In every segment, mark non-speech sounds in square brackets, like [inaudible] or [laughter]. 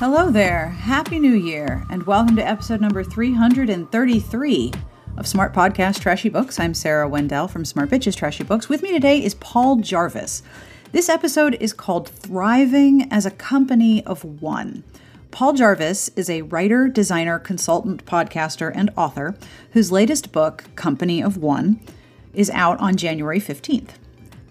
Hello there. Happy New Year, and welcome to episode number 333 of Smart Podcast Trashy Books. I'm Sarah Wendell from Smart Bitches Trashy Books. With me today is Paul Jarvis. This episode is called Thriving as a Company of One. Paul Jarvis is a writer, designer, consultant, podcaster, and author whose latest book, Company of One, is out on January 15th.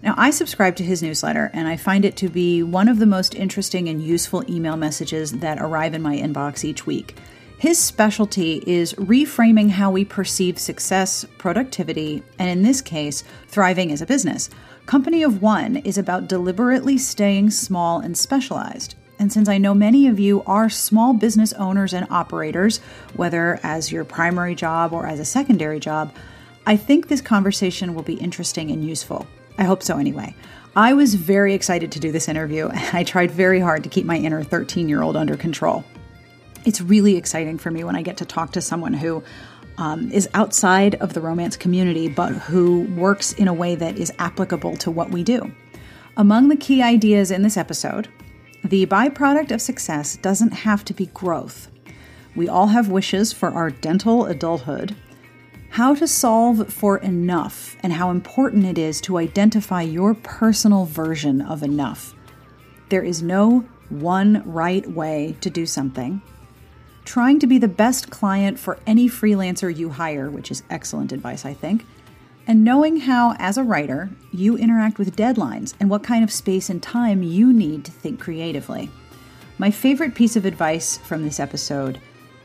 Now, I subscribe to his newsletter, and I find it to be one of the most interesting and useful email messages that arrive in my inbox each week. His specialty is reframing how we perceive success, productivity, and in this case, thriving as a business. Company of One is about deliberately staying small and specialized. And since I know many of you are small business owners and operators, whether as your primary job or as a secondary job, I think this conversation will be interesting and useful. I hope so anyway. I was very excited to do this interview, and I tried very hard to keep my inner 13 year old under control. It's really exciting for me when I get to talk to someone who um, is outside of the romance community, but who works in a way that is applicable to what we do. Among the key ideas in this episode, the byproduct of success doesn't have to be growth. We all have wishes for our dental adulthood, how to solve for enough and how important it is to identify your personal version of enough. There is no one right way to do something. Trying to be the best client for any freelancer you hire, which is excellent advice, I think. And knowing how, as a writer, you interact with deadlines and what kind of space and time you need to think creatively. My favorite piece of advice from this episode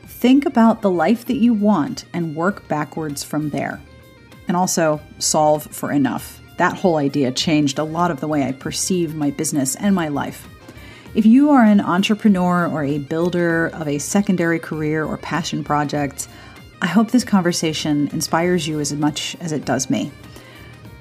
Think about the life that you want and work backwards from there. And also solve for enough. That whole idea changed a lot of the way I perceive my business and my life. If you are an entrepreneur or a builder of a secondary career or passion project, I hope this conversation inspires you as much as it does me.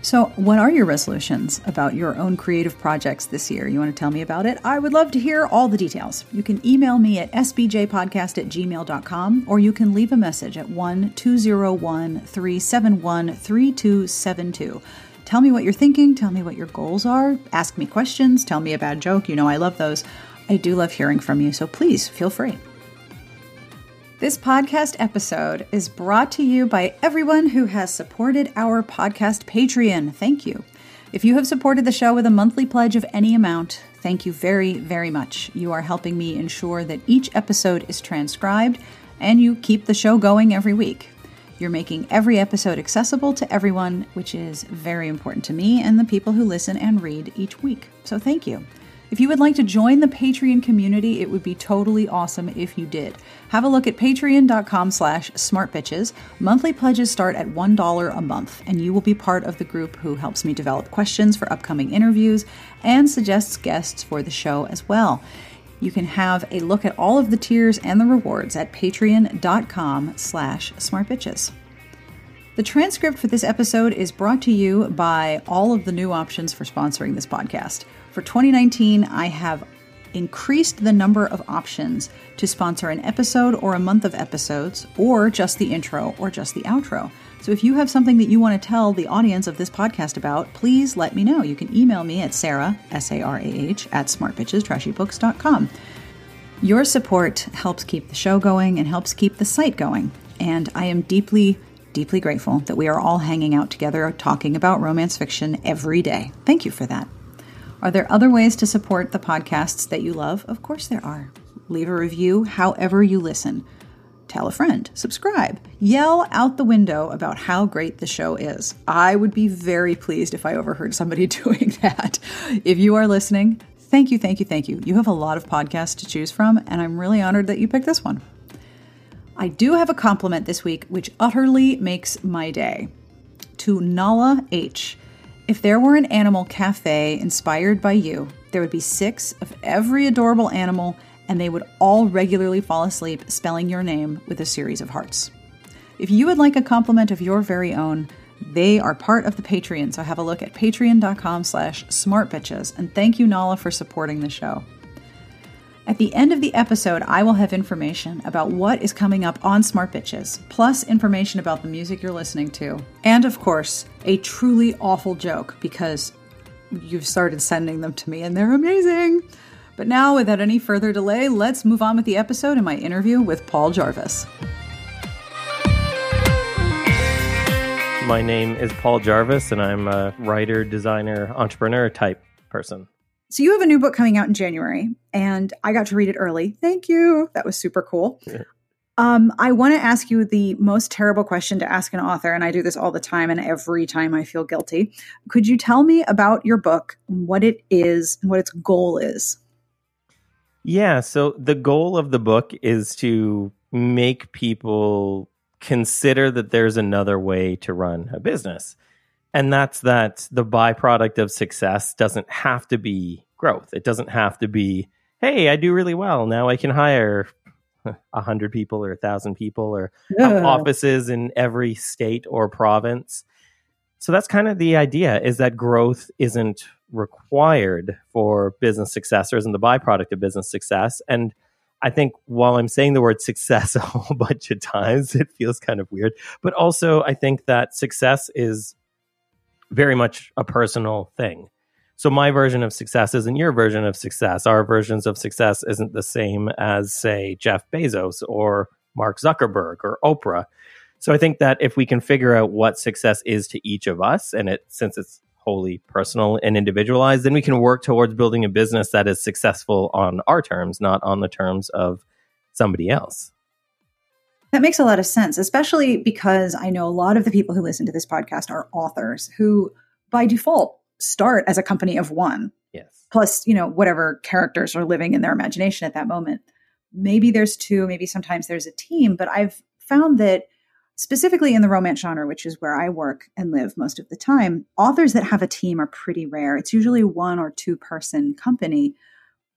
So, what are your resolutions about your own creative projects this year? You want to tell me about it? I would love to hear all the details. You can email me at sbjpodcast at gmail.com or you can leave a message at 1 201 371 3272. Tell me what you're thinking, tell me what your goals are, ask me questions, tell me a bad joke. You know, I love those. I do love hearing from you, so please feel free. This podcast episode is brought to you by everyone who has supported our podcast Patreon. Thank you. If you have supported the show with a monthly pledge of any amount, thank you very, very much. You are helping me ensure that each episode is transcribed and you keep the show going every week. You're making every episode accessible to everyone, which is very important to me and the people who listen and read each week. So thank you. If you would like to join the Patreon community, it would be totally awesome if you did. Have a look at patreon.com slash smartbitches. Monthly pledges start at $1 a month, and you will be part of the group who helps me develop questions for upcoming interviews and suggests guests for the show as well. You can have a look at all of the tiers and the rewards at patreon.com slash smartbitches. The transcript for this episode is brought to you by all of the new options for sponsoring this podcast. For 2019, I have increased the number of options to sponsor an episode or a month of episodes, or just the intro or just the outro. So if you have something that you want to tell the audience of this podcast about, please let me know. You can email me at sarah, S A R A H, at smartbitchestrashybooks.com. Your support helps keep the show going and helps keep the site going. And I am deeply, deeply grateful that we are all hanging out together talking about romance fiction every day. Thank you for that. Are there other ways to support the podcasts that you love? Of course there are. Leave a review however you listen. Tell a friend, subscribe, yell out the window about how great the show is. I would be very pleased if I overheard somebody [laughs] doing that. If you are listening, thank you, thank you, thank you. You have a lot of podcasts to choose from, and I'm really honored that you picked this one. I do have a compliment this week, which utterly makes my day. To Nala H. If there were an animal cafe inspired by you, there would be six of every adorable animal, and they would all regularly fall asleep spelling your name with a series of hearts. If you would like a compliment of your very own, they are part of the Patreon, so have a look at patreon.com slash smartbitches, and thank you, Nala, for supporting the show. At the end of the episode, I will have information about what is coming up on Smart Bitches, plus information about the music you're listening to. And of course, a truly awful joke because you've started sending them to me and they're amazing. But now, without any further delay, let's move on with the episode and my interview with Paul Jarvis. My name is Paul Jarvis, and I'm a writer, designer, entrepreneur type person. So, you have a new book coming out in January, and I got to read it early. Thank you. That was super cool. Yeah. Um, I want to ask you the most terrible question to ask an author, and I do this all the time, and every time I feel guilty. Could you tell me about your book, what it is, and what its goal is? Yeah, so the goal of the book is to make people consider that there's another way to run a business. And that's that the byproduct of success doesn't have to be growth. It doesn't have to be, hey, I do really well. Now I can hire a hundred people or a thousand people or yeah. have offices in every state or province. So that's kind of the idea is that growth isn't required for business success or isn't the byproduct of business success. And I think while I'm saying the word success [laughs] a whole bunch of times, it feels kind of weird. But also, I think that success is very much a personal thing. So my version of success isn't your version of success. Our versions of success isn't the same as, say, Jeff Bezos or Mark Zuckerberg or Oprah. So I think that if we can figure out what success is to each of us, and it since it's wholly personal and individualized, then we can work towards building a business that is successful on our terms, not on the terms of somebody else. That makes a lot of sense, especially because I know a lot of the people who listen to this podcast are authors who, by default, start as a company of one. Yes. Plus, you know, whatever characters are living in their imagination at that moment. Maybe there's two, maybe sometimes there's a team, but I've found that specifically in the romance genre, which is where I work and live most of the time, authors that have a team are pretty rare. It's usually one or two person company.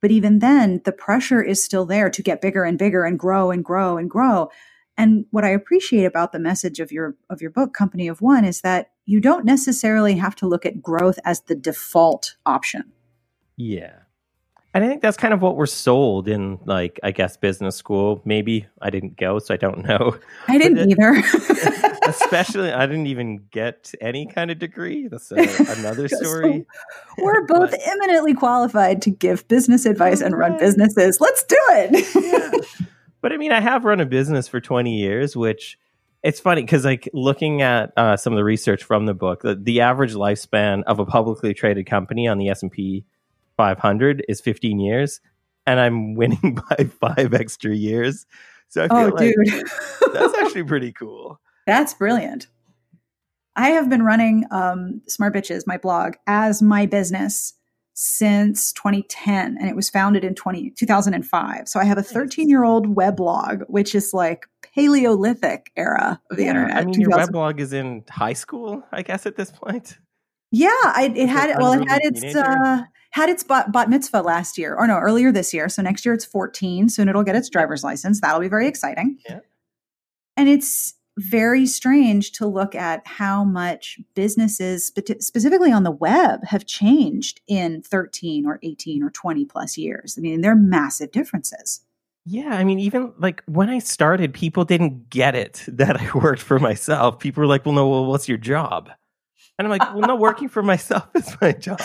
But even then, the pressure is still there to get bigger and bigger and grow and grow and grow. And what I appreciate about the message of your of your book, Company of One, is that you don't necessarily have to look at growth as the default option. Yeah. And I think that's kind of what we're sold in, like, I guess, business school. Maybe I didn't go, so I don't know. I didn't either. [laughs] [laughs] especially, I didn't even get any kind of degree. That's uh, another [laughs] story. So we're both but, eminently qualified to give business advice and run businesses. Let's do it. yeah. But I mean, I have run a business for 20 years, which it's funny because, like, looking at uh, some of the research from the book, the, the average lifespan of a publicly traded company on the S and P 500 is 15 years, and I'm [laughs] winning by five extra years. So I feel oh, like dude. that's [laughs] actually pretty cool. That's brilliant. I have been running um, Smart Bitches, my blog, as my business since 2010, and it was founded in 20, 2005. So I have a 13 year old weblog, which is like Paleolithic era of the yeah, internet. I mean, your weblog is in high school, I guess, at this point. Yeah, I, it had well, it had its uh, had its bat, bat mitzvah last year, or no, earlier this year. So next year it's 14. Soon it'll get its driver's license. That'll be very exciting. Yeah. And it's very strange to look at how much businesses, specifically on the web, have changed in 13 or 18 or 20 plus years. I mean, there are massive differences. Yeah, I mean, even like when I started, people didn't get it [laughs] that I worked for myself. People were like, "Well, no, well, what's your job?" And I'm like, well, no, working for myself [laughs] is my job.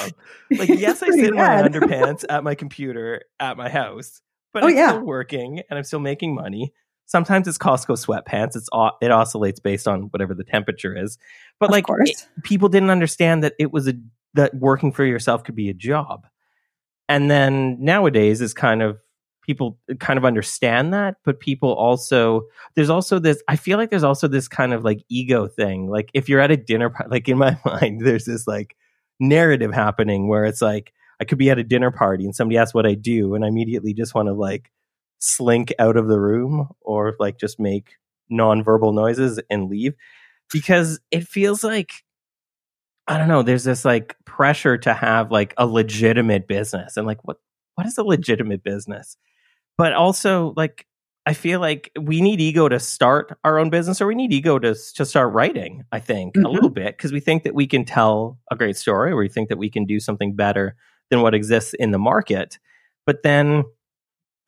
Like, [laughs] yes, I sit in my underpants at my computer at my house, but oh, I'm yeah. still working and I'm still making money. Sometimes it's Costco sweatpants. It's it oscillates based on whatever the temperature is. But of like, it, people didn't understand that it was a that working for yourself could be a job. And then nowadays is kind of people kind of understand that but people also there's also this i feel like there's also this kind of like ego thing like if you're at a dinner party like in my [laughs] mind there's this like narrative happening where it's like i could be at a dinner party and somebody asks what i do and i immediately just want to like slink out of the room or like just make nonverbal noises and leave because it feels like i don't know there's this like pressure to have like a legitimate business and like what what is a legitimate business but also like I feel like we need ego to start our own business, or we need ego to to start writing. I think mm-hmm. a little bit because we think that we can tell a great story, or we think that we can do something better than what exists in the market. But then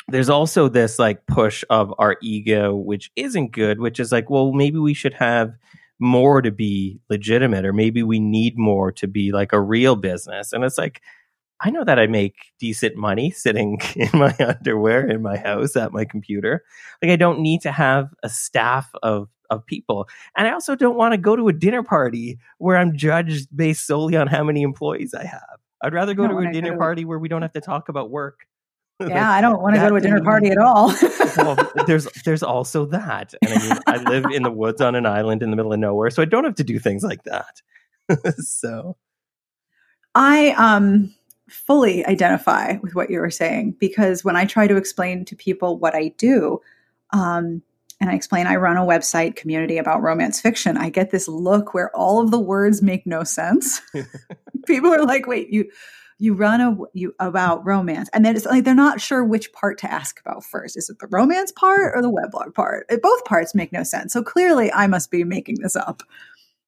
there's also this like push of our ego, which isn't good. Which is like, well, maybe we should have more to be legitimate, or maybe we need more to be like a real business. And it's like I know that I make decent money sitting [laughs] in my underwear in my house at my computer. Like I don't need to have a staff of of people. And I also don't want to go to a dinner party where I'm judged based solely on how many employees I have. I'd rather go to a dinner party where we don't have to talk about work. Yeah, I don't want to go to a dinner party at all. [laughs] well, there's there's also that. And I mean, I live in the woods on an island in the middle of nowhere, so I don't have to do things like that. [laughs] so I um fully identify with what you were saying because when I try to explain to people what I do, um, and I explain I run a website community about romance fiction, I get this look where all of the words make no sense. [laughs] people are like, "Wait, you you run a you about romance and then it's like they're not sure which part to ask about first. Is it the romance part or the weblog part? Both parts make no sense. So clearly i must be making this up.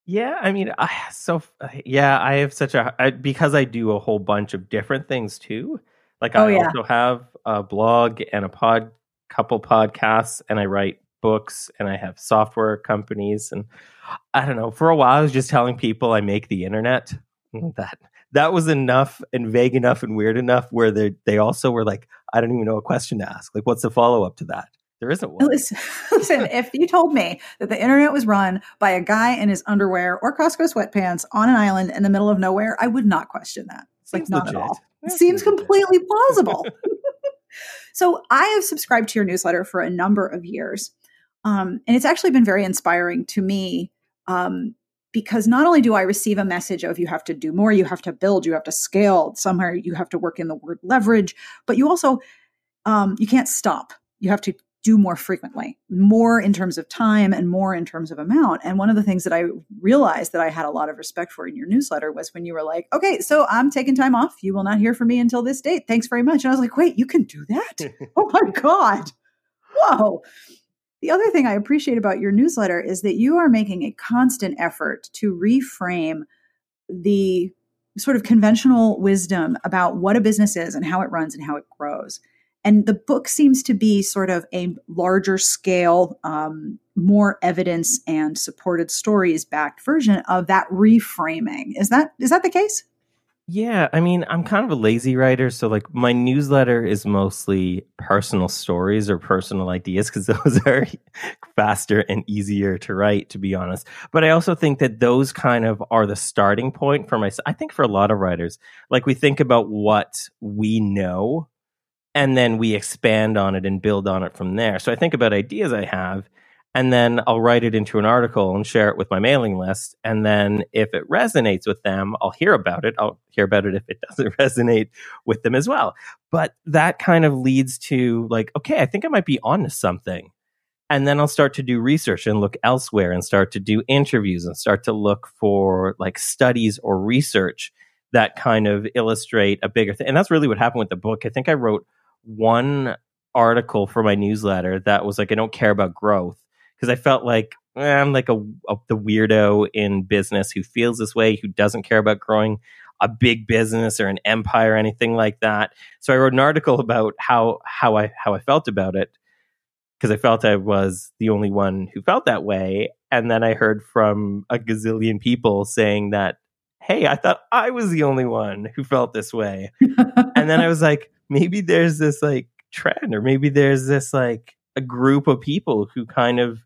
Yeah i mean I, so yeah i have such a I, because i do a whole bunch of different things too. Like oh, i yeah. also have a blog and a pod couple podcasts and i write books and i have software companies and i don't know for a while i was just telling people i make the internet [laughs] that that was enough and vague enough and weird enough where they they also were like, I don't even know a question to ask. Like, what's the follow up to that? There isn't one. Listen, [laughs] listen, if you told me that the internet was run by a guy in his underwear or Costco sweatpants on an island in the middle of nowhere, I would not question that. It's like not legit. at all. It seems completely plausible. [laughs] so I have subscribed to your newsletter for a number of years. Um, and it's actually been very inspiring to me um, because not only do I receive a message of you have to do more, you have to build, you have to scale, somewhere you have to work in the word leverage, but you also um, you can't stop. You have to do more frequently, more in terms of time and more in terms of amount. And one of the things that I realized that I had a lot of respect for in your newsletter was when you were like, okay, so I'm taking time off. You will not hear from me until this date. Thanks very much. And I was like, wait, you can do that? [laughs] oh my God. Whoa. The other thing I appreciate about your newsletter is that you are making a constant effort to reframe the sort of conventional wisdom about what a business is and how it runs and how it grows. And the book seems to be sort of a larger scale, um, more evidence and supported stories backed version of that reframing. Is that is that the case? Yeah, I mean, I'm kind of a lazy writer, so like my newsletter is mostly personal stories or personal ideas because [laughs] those are faster and easier to write, to be honest. But I also think that those kind of are the starting point for myself. I think for a lot of writers, like we think about what we know and then we expand on it and build on it from there. So I think about ideas I have and then I'll write it into an article and share it with my mailing list. And then if it resonates with them, I'll hear about it. I'll hear about it if it [laughs] doesn't resonate with them as well. But that kind of leads to like, okay, I think I might be onto something. And then I'll start to do research and look elsewhere and start to do interviews and start to look for like studies or research that kind of illustrate a bigger thing. And that's really what happened with the book. I think I wrote one article for my newsletter that was like, I don't care about growth because I felt like eh, I'm like a, a, the weirdo in business who feels this way, who doesn't care about growing a big business or an empire or anything like that. So I wrote an article about how how I how I felt about it because I felt I was the only one who felt that way. And then I heard from a gazillion people saying that, hey, I thought I was the only one who felt this way. [laughs] and then I was like, maybe there's this like trend, or maybe there's this like a group of people who kind of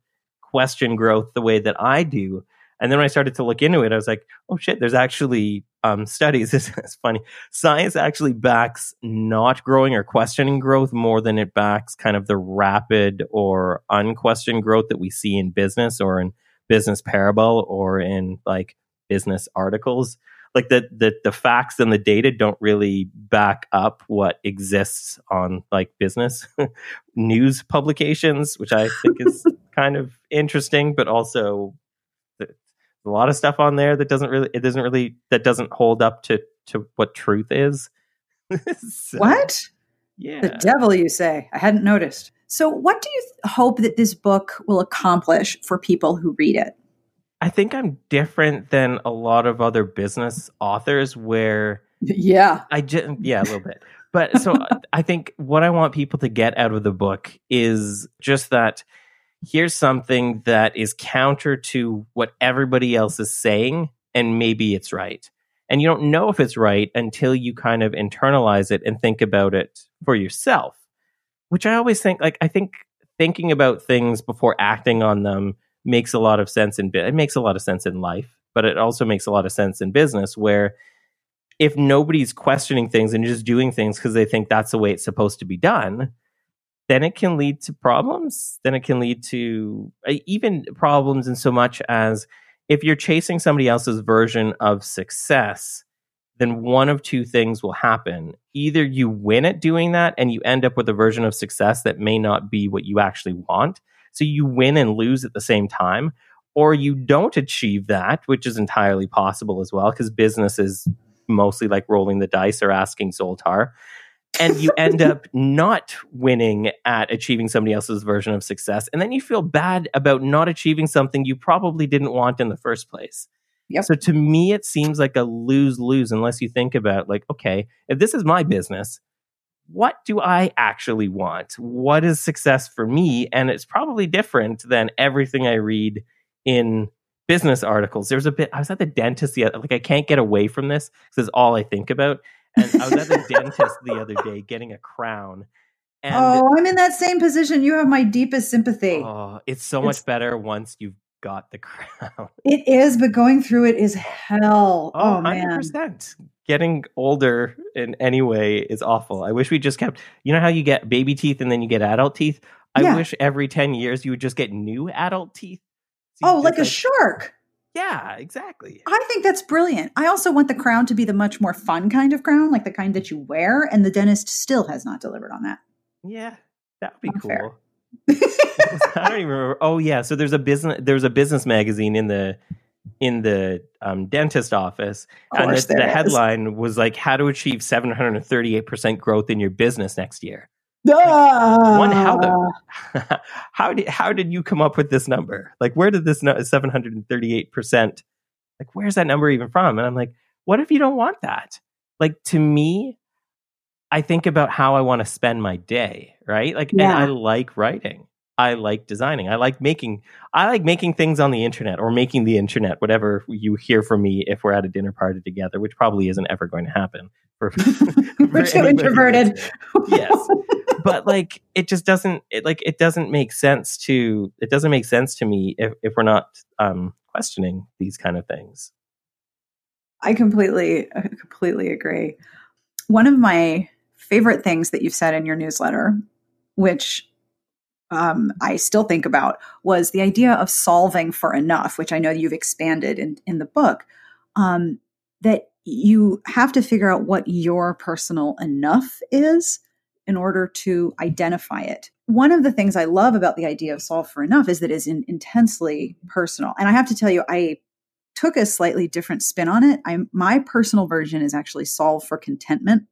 question growth the way that I do. And then when I started to look into it, I was like, oh shit, there's actually um, studies. [laughs] This is funny. Science actually backs not growing or questioning growth more than it backs kind of the rapid or unquestioned growth that we see in business or in business parable or in like business articles like the, the the facts and the data don't really back up what exists on like business [laughs] news publications, which I think is [laughs] kind of interesting, but also a lot of stuff on there that doesn't really it doesn't really that doesn't hold up to to what truth is. [laughs] so, what? Yeah. The devil, you say? I hadn't noticed. So, what do you th- hope that this book will accomplish for people who read it? I think I'm different than a lot of other business authors where yeah. I just yeah, a little bit. But so [laughs] I think what I want people to get out of the book is just that here's something that is counter to what everybody else is saying and maybe it's right. And you don't know if it's right until you kind of internalize it and think about it for yourself, which I always think, like, I think thinking about things before acting on them makes a lot of sense in it makes a lot of sense in life, but it also makes a lot of sense in business where if nobody's questioning things and just doing things because they think that's the way it's supposed to be done, then it can lead to problems. Then it can lead to uh, even problems in so much as if you're chasing somebody else's version of success, then one of two things will happen. Either you win at doing that and you end up with a version of success that may not be what you actually want. So you win and lose at the same time, or you don't achieve that, which is entirely possible as well, because business is mostly like rolling the dice or asking Zoltar. And you end [laughs] up not winning at achieving somebody else's version of success. And then you feel bad about not achieving something you probably didn't want in the first place. Yep. So to me, it seems like a lose lose unless you think about, like, okay, if this is my business, what do I actually want? What is success for me? And it's probably different than everything I read in business articles. There's a bit, I was at the dentist the other, like I can't get away from this because it's all I think about. And I was at the dentist the other day getting a crown. And oh, I'm in that same position. You have my deepest sympathy. Oh, it's so it's, much better once you've got the [laughs] crown. It is, but going through it is hell. Oh, oh 100%. Man. Getting older in any way is awful. I wish we just kept, you know how you get baby teeth and then you get adult teeth? I yeah. wish every 10 years you would just get new adult teeth. So oh, like, like a shark. Yeah, exactly. I think that's brilliant. I also want the crown to be the much more fun kind of crown, like the kind that you wear, and the dentist still has not delivered on that. Yeah, that would be not cool. [laughs] [laughs] I don't even remember. Oh yeah, so there's a business there's a business magazine in the in the um, dentist office, and the, the headline was like "How to Achieve 738 percent growth in your business next year." Like, one, how the, [laughs] how did how did you come up with this number? Like, where did this 738 percent? Like, where's that number even from? And I'm like, what if you don't want that? Like to me, I think about how I want to spend my day, right? Like, yeah. and I like writing. I like designing. I like making. I like making things on the internet or making the internet. Whatever you hear from me if we're at a dinner party together, which probably isn't ever going to happen. For, [laughs] we're [laughs] too introverted. yes, but like it just doesn't. It like it doesn't make sense to. It doesn't make sense to me if if we're not um, questioning these kind of things. I completely, completely agree. One of my favorite things that you've said in your newsletter, which um, I still think about, was the idea of solving for enough, which I know you've expanded in, in the book. Um, that you have to figure out what your personal enough is in order to identify it. One of the things I love about the idea of solve for enough is that it is in, intensely personal. And I have to tell you, I took a slightly different spin on it. I my personal version is actually solve for contentment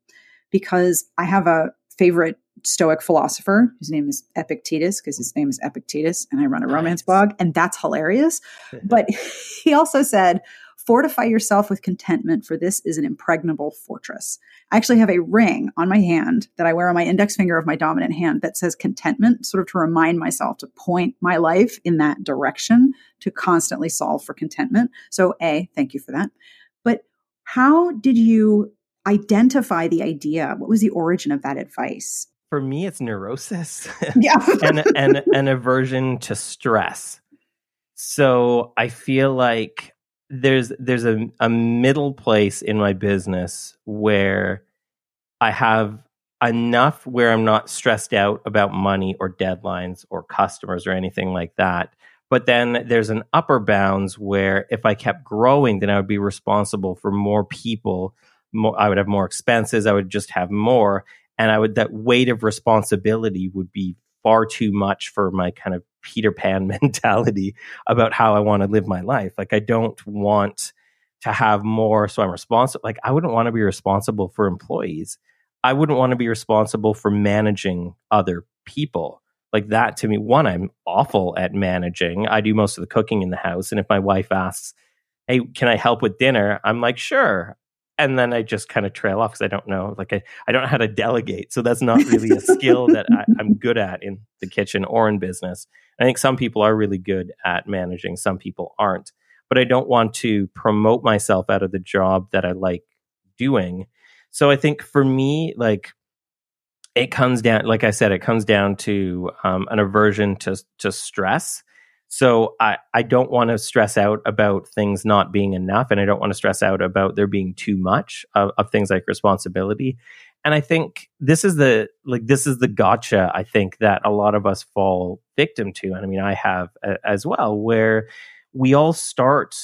because I have a favorite Stoic philosopher whose name is Epictetus because his name is Epictetus, and I run a romance blog, and that's hilarious. [laughs] but [laughs] he also said, Fortify yourself with contentment, for this is an impregnable fortress. I actually have a ring on my hand that I wear on my index finger of my dominant hand that says contentment, sort of to remind myself to point my life in that direction to constantly solve for contentment. So, A, thank you for that. But how did you identify the idea? What was the origin of that advice? For me, it's neurosis. [laughs] Yeah. and, [laughs] and an aversion to stress. So I feel like there's there's a, a middle place in my business where I have enough where I'm not stressed out about money or deadlines or customers or anything like that. But then there's an upper bounds where if I kept growing, then I would be responsible for more people more, I would have more expenses. I would just have more, and I would that weight of responsibility would be far too much for my kind of Peter Pan [laughs] mentality about how I want to live my life. Like I don't want to have more, so I'm responsible. Like I wouldn't want to be responsible for employees. I wouldn't want to be responsible for managing other people. Like that to me, one, I'm awful at managing. I do most of the cooking in the house. And if my wife asks, Hey, can I help with dinner? I'm like, sure and then I just kind of trail off because I don't know, like I, I don't know how to delegate. So that's not really a skill that I, [laughs] am good at in the kitchen or in business. I think some people are really good at managing, some people aren't. but I don't want to promote myself out of the job that I like doing. So I think for me, like it comes down, like I said, it comes down to um, an aversion to to stress. So I, I don't want to stress out about things not being enough, and I don't want to stress out about there being too much of, of things like responsibility. And I think this is the like this is the gotcha I think that a lot of us fall victim to, and I mean I have a, as well, where we all start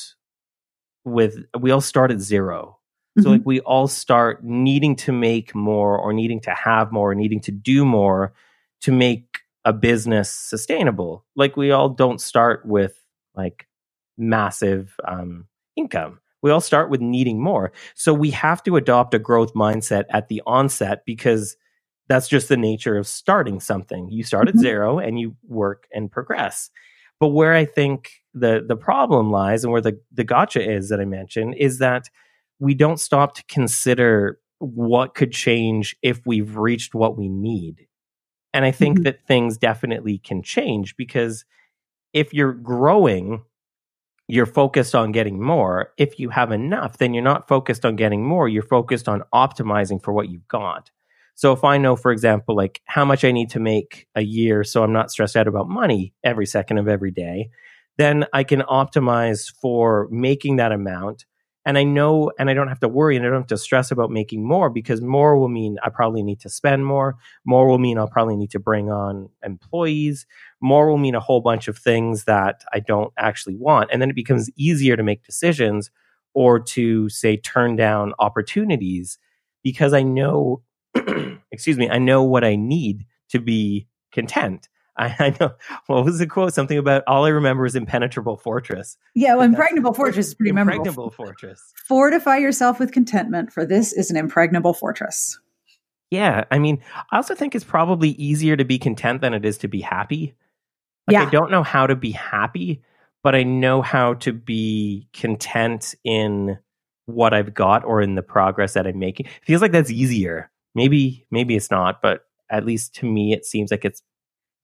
with we all start at 0 so mm-hmm. like we all start needing to make more or needing to have more or needing to do more to make a business sustainable. Like we all don't start with like massive um, income. We all start with needing more. So we have to adopt a growth mindset at the onset because that's just the nature of starting something. You start mm-hmm. at zero and you work and progress. But where I think the the problem lies and where the the gotcha is that I mentioned is that we don't stop to consider what could change if we've reached what we need. And I think mm-hmm. that things definitely can change because if you're growing, you're focused on getting more. If you have enough, then you're not focused on getting more. You're focused on optimizing for what you've got. So if I know, for example, like how much I need to make a year so I'm not stressed out about money every second of every day, then I can optimize for making that amount and I know, and I don't have to worry and I don't have to stress about making more because more will mean I probably need to spend more. More will mean I'll probably need to bring on employees. More will mean a whole bunch of things that I don't actually want. And then it becomes easier to make decisions or to say turn down opportunities because I know, [clears throat] excuse me, I know what I need to be content. [laughs] I, I, know what was the quote? Something about all I remember is impenetrable fortress. Yeah, well, impregnable fortress is pretty impregnable memorable. Impregnable fortress. Fortify yourself with contentment, for this is an impregnable fortress. Yeah, I mean, I also think it's probably easier to be content than it is to be happy. Like, yeah. I don't know how to be happy, but I know how to be content in what I've got or in the progress that I'm making. It feels like that's easier. Maybe, maybe it's not, but at least to me, it seems like it's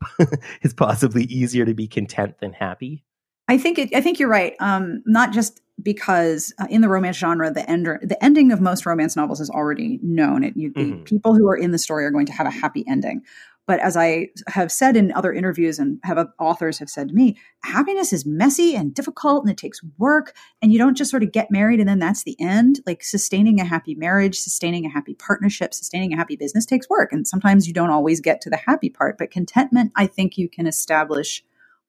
[laughs] it's possibly easier to be content than happy. I think it, I think you're right. Um, not just because uh, in the romance genre, the end the ending of most romance novels is already known. It, you, mm-hmm. the people who are in the story are going to have a happy ending. But as I have said in other interviews and have authors have said to me, happiness is messy and difficult and it takes work. And you don't just sort of get married and then that's the end. Like sustaining a happy marriage, sustaining a happy partnership, sustaining a happy business takes work. And sometimes you don't always get to the happy part. But contentment, I think you can establish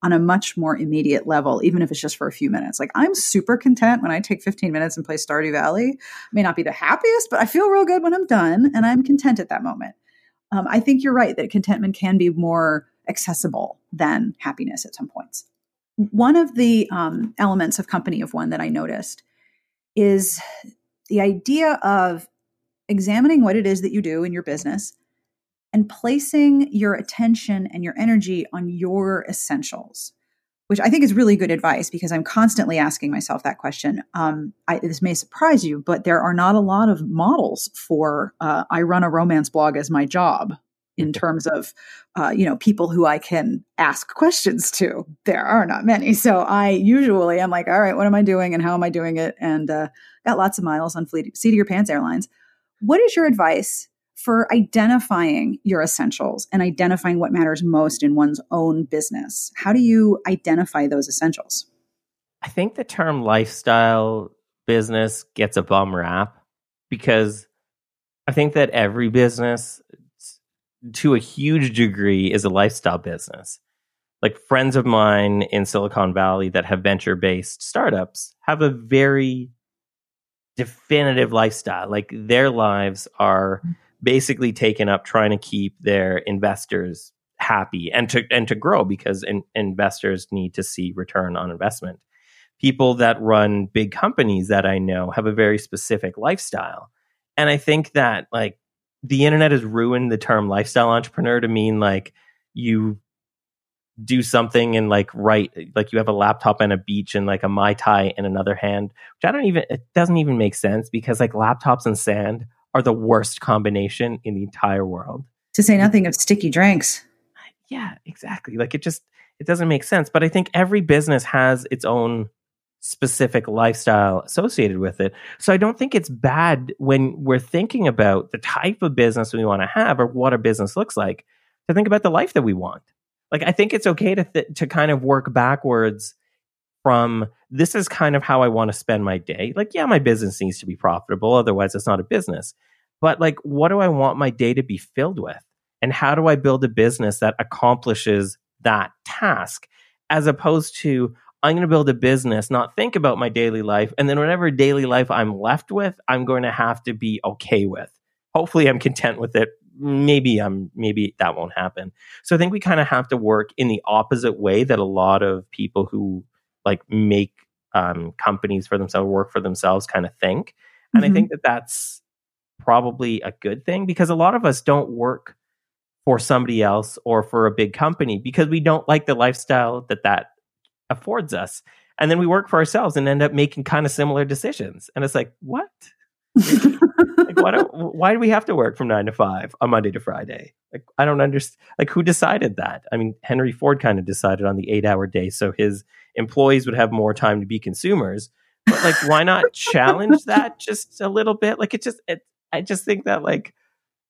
on a much more immediate level, even if it's just for a few minutes. Like I'm super content when I take 15 minutes and play Stardew Valley. May not be the happiest, but I feel real good when I'm done and I'm content at that moment um, I think you're right that contentment can be more accessible than happiness at some points. One of the um, elements of Company of One that I noticed is the idea of examining what it is that you do in your business and placing your attention and your energy on your essentials which I think is really good advice because I'm constantly asking myself that question. Um, I, this may surprise you, but there are not a lot of models for uh, I run a romance blog as my job in [laughs] terms of uh, you know people who I can ask questions to. There are not many, so I usually I'm like, all right, what am I doing and how am I doing it? And uh, got lots of miles on Fleet, Seat of Your Pants Airlines. What is your advice for identifying your essentials and identifying what matters most in one's own business. How do you identify those essentials? I think the term lifestyle business gets a bum rap because I think that every business, to a huge degree, is a lifestyle business. Like friends of mine in Silicon Valley that have venture based startups have a very definitive lifestyle. Like their lives are basically taken up trying to keep their investors happy and to and to grow because in, investors need to see return on investment. People that run big companies that I know have a very specific lifestyle. And I think that like the internet has ruined the term lifestyle entrepreneur to mean like you do something and like write like you have a laptop and a beach and like a mai tai in another hand which i don't even it doesn't even make sense because like laptops and sand are the worst combination in the entire world. To say nothing of sticky drinks. Yeah, exactly. Like it just it doesn't make sense. But I think every business has its own specific lifestyle associated with it. So I don't think it's bad when we're thinking about the type of business we want to have or what a business looks like to think about the life that we want. Like I think it's okay to th- to kind of work backwards from this is kind of how I want to spend my day. Like yeah, my business needs to be profitable otherwise it's not a business. But like what do I want my day to be filled with? And how do I build a business that accomplishes that task as opposed to I'm going to build a business, not think about my daily life. And then whatever daily life I'm left with, I'm going to have to be okay with. Hopefully I'm content with it. Maybe I'm maybe that won't happen. So I think we kind of have to work in the opposite way that a lot of people who like make um, companies for themselves, work for themselves kind of think. And mm-hmm. I think that that's probably a good thing because a lot of us don't work for somebody else or for a big company because we don't like the lifestyle that that affords us. And then we work for ourselves and end up making kind of similar decisions. And it's like, what? [laughs] like, why, why do we have to work from nine to five on Monday to Friday? Like, I don't understand. Like, who decided that? I mean, Henry Ford kind of decided on the eight hour day so his employees would have more time to be consumers. But, like, why not challenge [laughs] that just a little bit? Like, it just, it, I just think that, like,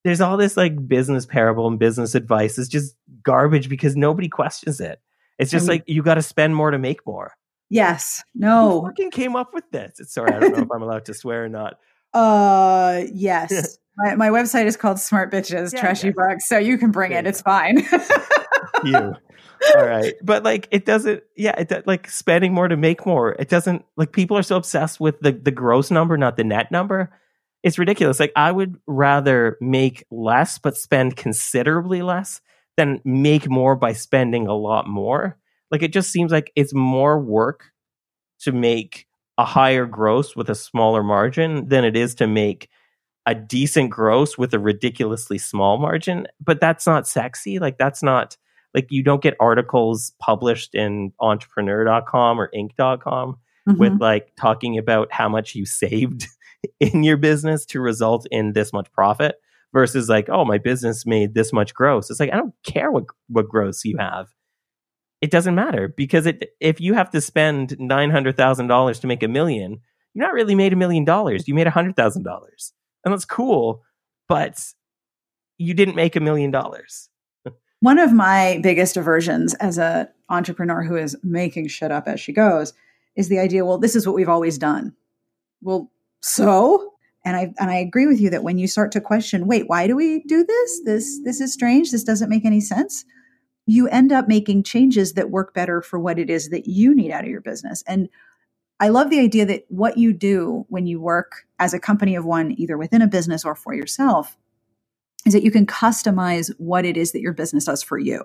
there's all this like business parable and business advice is just garbage because nobody questions it. It's just I mean, like you got to spend more to make more. Yes. No. Who fucking came up with this? It's Sorry, I don't know if I'm allowed to swear or not. Uh, [laughs] yes. my, my website is called Smart Bitches yeah, Trashy yeah. Books, so you can bring it. It's fine. [laughs] you. All right, but like it doesn't. Yeah, it like spending more to make more. It doesn't like people are so obsessed with the the gross number, not the net number. It's ridiculous. Like I would rather make less but spend considerably less than make more by spending a lot more. Like it just seems like it's more work to make a higher gross with a smaller margin than it is to make a decent gross with a ridiculously small margin. But that's not sexy. Like that's not like you don't get articles published in entrepreneur.com or inc.com mm-hmm. with like talking about how much you saved [laughs] in your business to result in this much profit versus like, oh, my business made this much gross. It's like I don't care what what gross you have. It doesn't matter because it if you have to spend nine hundred thousand dollars to make a million, you're not really made a million dollars. You made a hundred thousand dollars, and that's cool, but you didn't make a million dollars. [laughs] One of my biggest aversions as an entrepreneur who is making shit up as she goes is the idea. Well, this is what we've always done. Well, so and I and I agree with you that when you start to question, wait, why do we do this? This this is strange. This doesn't make any sense. You end up making changes that work better for what it is that you need out of your business. And I love the idea that what you do when you work as a company of one, either within a business or for yourself, is that you can customize what it is that your business does for you.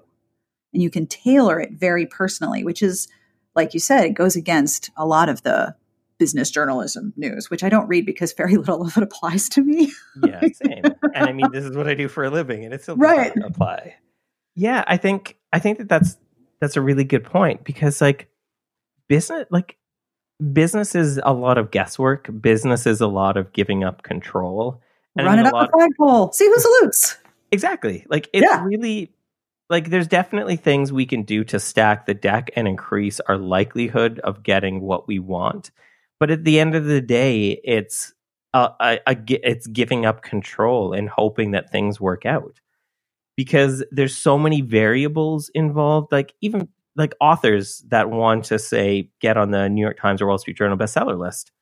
And you can tailor it very personally, which is, like you said, it goes against a lot of the business journalism news, which I don't read because very [laughs] little of it applies to me. yeah, same. And I mean, this is what I do for a living, and it still right. apply. Yeah, I think I think that that's that's a really good point because like business, like business is a lot of guesswork. Business is a lot of giving up control. And Run it up a flagpole. See who salutes. Exactly. Like it's yeah. really like there's definitely things we can do to stack the deck and increase our likelihood of getting what we want but at the end of the day, it's a, a, a, it's giving up control and hoping that things work out because there's so many variables involved. Like even like authors that want to say get on the New York Times or Wall Street Journal bestseller list.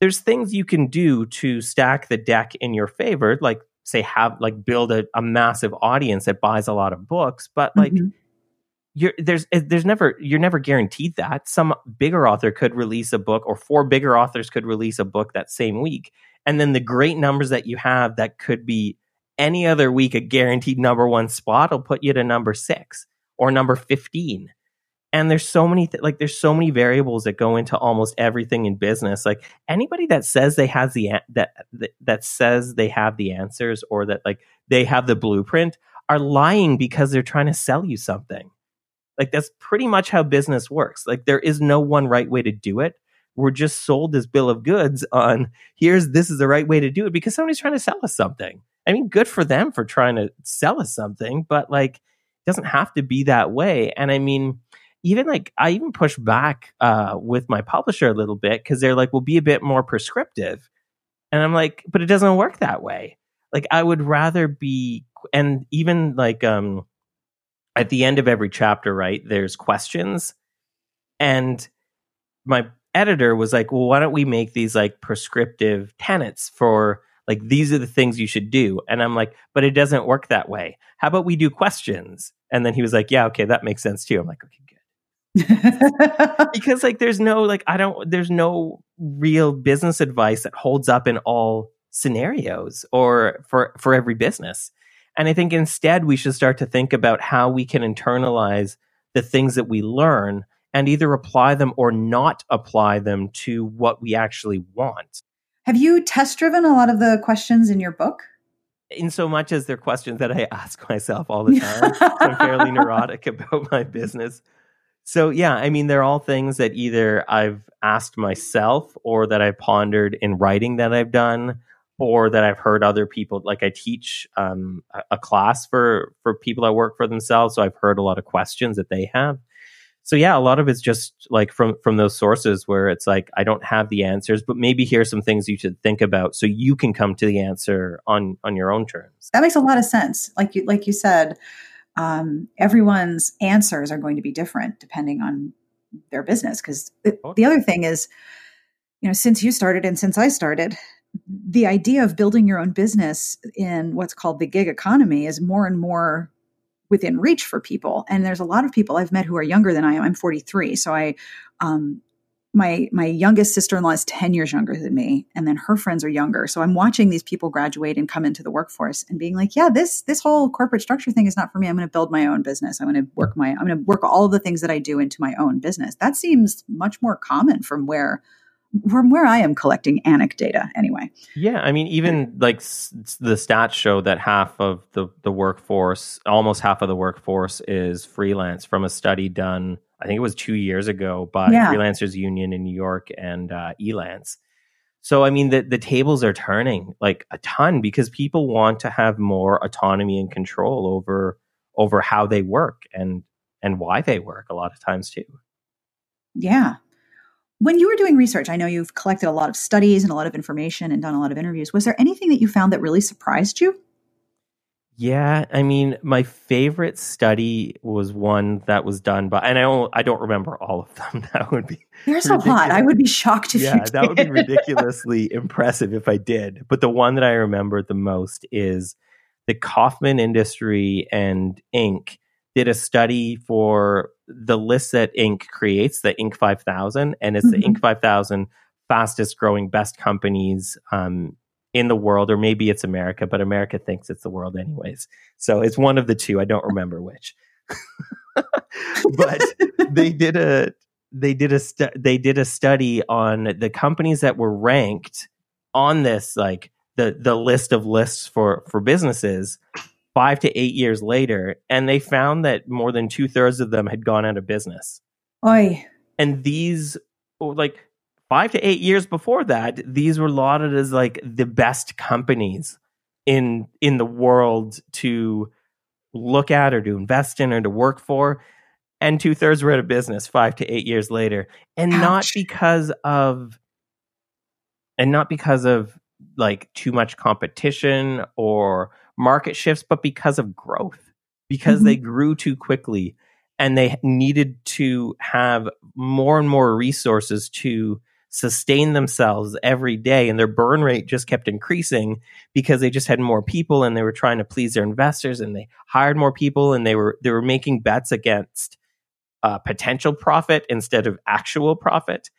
There's things you can do to stack the deck in your favor, like say have like build a, a massive audience that buys a lot of books, but like mm-hmm you're there's eh, there's never you're never guaranteed that some bigger author could release a book or four bigger authors could release a book that same week and then the great numbers that you have that could be any other week a guaranteed number one spot will put you to number six or number 15 and there's so many th- like there's so many variables that go into almost everything in business like anybody that says they has the that, that that says they have the answers or that like they have the blueprint are lying because they're trying to sell you something like that's pretty much how business works. Like there is no one right way to do it. We're just sold this bill of goods on here's this is the right way to do it because somebody's trying to sell us something. I mean, good for them for trying to sell us something, but like it doesn't have to be that way. And I mean, even like I even push back uh, with my publisher a little bit because they're like, "We'll be a bit more prescriptive," and I'm like, "But it doesn't work that way." Like I would rather be, and even like um, at the end of every chapter, right? There's questions, and my editor was like, "Well, why don't we make these like prescriptive tenets for?" Like these are the things you should do. And I'm like, but it doesn't work that way. How about we do questions? And then he was like, yeah, okay, that makes sense too. I'm like, okay, good. [laughs] because like there's no like I don't there's no real business advice that holds up in all scenarios or for for every business. And I think instead we should start to think about how we can internalize the things that we learn and either apply them or not apply them to what we actually want. Have you test driven a lot of the questions in your book? In so much as they're questions that I [laughs] ask myself all the time. I'm fairly [laughs] neurotic about my business. So yeah, I mean, they're all things that either I've asked myself or that I've pondered in writing that I've done, or that I've heard other people. Like I teach um, a, a class for for people that work for themselves, so I've heard a lot of questions that they have. So yeah, a lot of it's just like from from those sources where it's like I don't have the answers, but maybe here's some things you should think about so you can come to the answer on on your own terms. That makes a lot of sense. Like you like you said um, everyone's answers are going to be different depending on their business. Because the other thing is, you know, since you started and since I started, the idea of building your own business in what's called the gig economy is more and more within reach for people. And there's a lot of people I've met who are younger than I am. I'm 43, so I um, my my youngest sister-in-law is 10 years younger than me and then her friends are younger. So i'm watching these people graduate and come into the workforce and being like yeah this this whole corporate structure thing is not for me. I'm going to build my own business. I'm going to work my i'm going to work all of the things that i do into my own business. That seems much more common from where from where I am collecting anecdata anyway. Yeah, I mean, even like s- the stats show that half of the the workforce, almost half of the workforce, is freelance from a study done I think it was two years ago by yeah. Freelancers Union in New York and uh, Elance. So I mean the the tables are turning like a ton because people want to have more autonomy and control over over how they work and and why they work a lot of times too. Yeah. When you were doing research, I know you've collected a lot of studies and a lot of information and done a lot of interviews. Was there anything that you found that really surprised you? Yeah, I mean, my favorite study was one that was done by, and I don't, I don't remember all of them. [laughs] That would be they're so hot. I would be shocked if yeah, that would be [laughs] ridiculously impressive if I did. But the one that I remember the most is the Kauffman Industry and Inc. did a study for the list that Inc. creates, the Inc. 5000, and it's mm-hmm. the Inc. 5000 fastest growing best companies um, in the world, or maybe it's America, but America thinks it's the world anyways. So it's one of the two. I don't remember which. [laughs] but they did a they did a stu- they did a study on the companies that were ranked on this like the the list of lists for for businesses five to eight years later, and they found that more than two thirds of them had gone out of business. Oi. And these oh, like five to eight years before that, these were lauded as like the best companies in in the world to look at or to invest in or to work for. And two thirds were out of business five to eight years later. And Ouch. not because of and not because of like too much competition or market shifts, but because of growth. Because mm-hmm. they grew too quickly and they needed to have more and more resources to sustain themselves every day and their burn rate just kept increasing because they just had more people and they were trying to please their investors and they hired more people and they were they were making bets against uh, potential profit instead of actual profit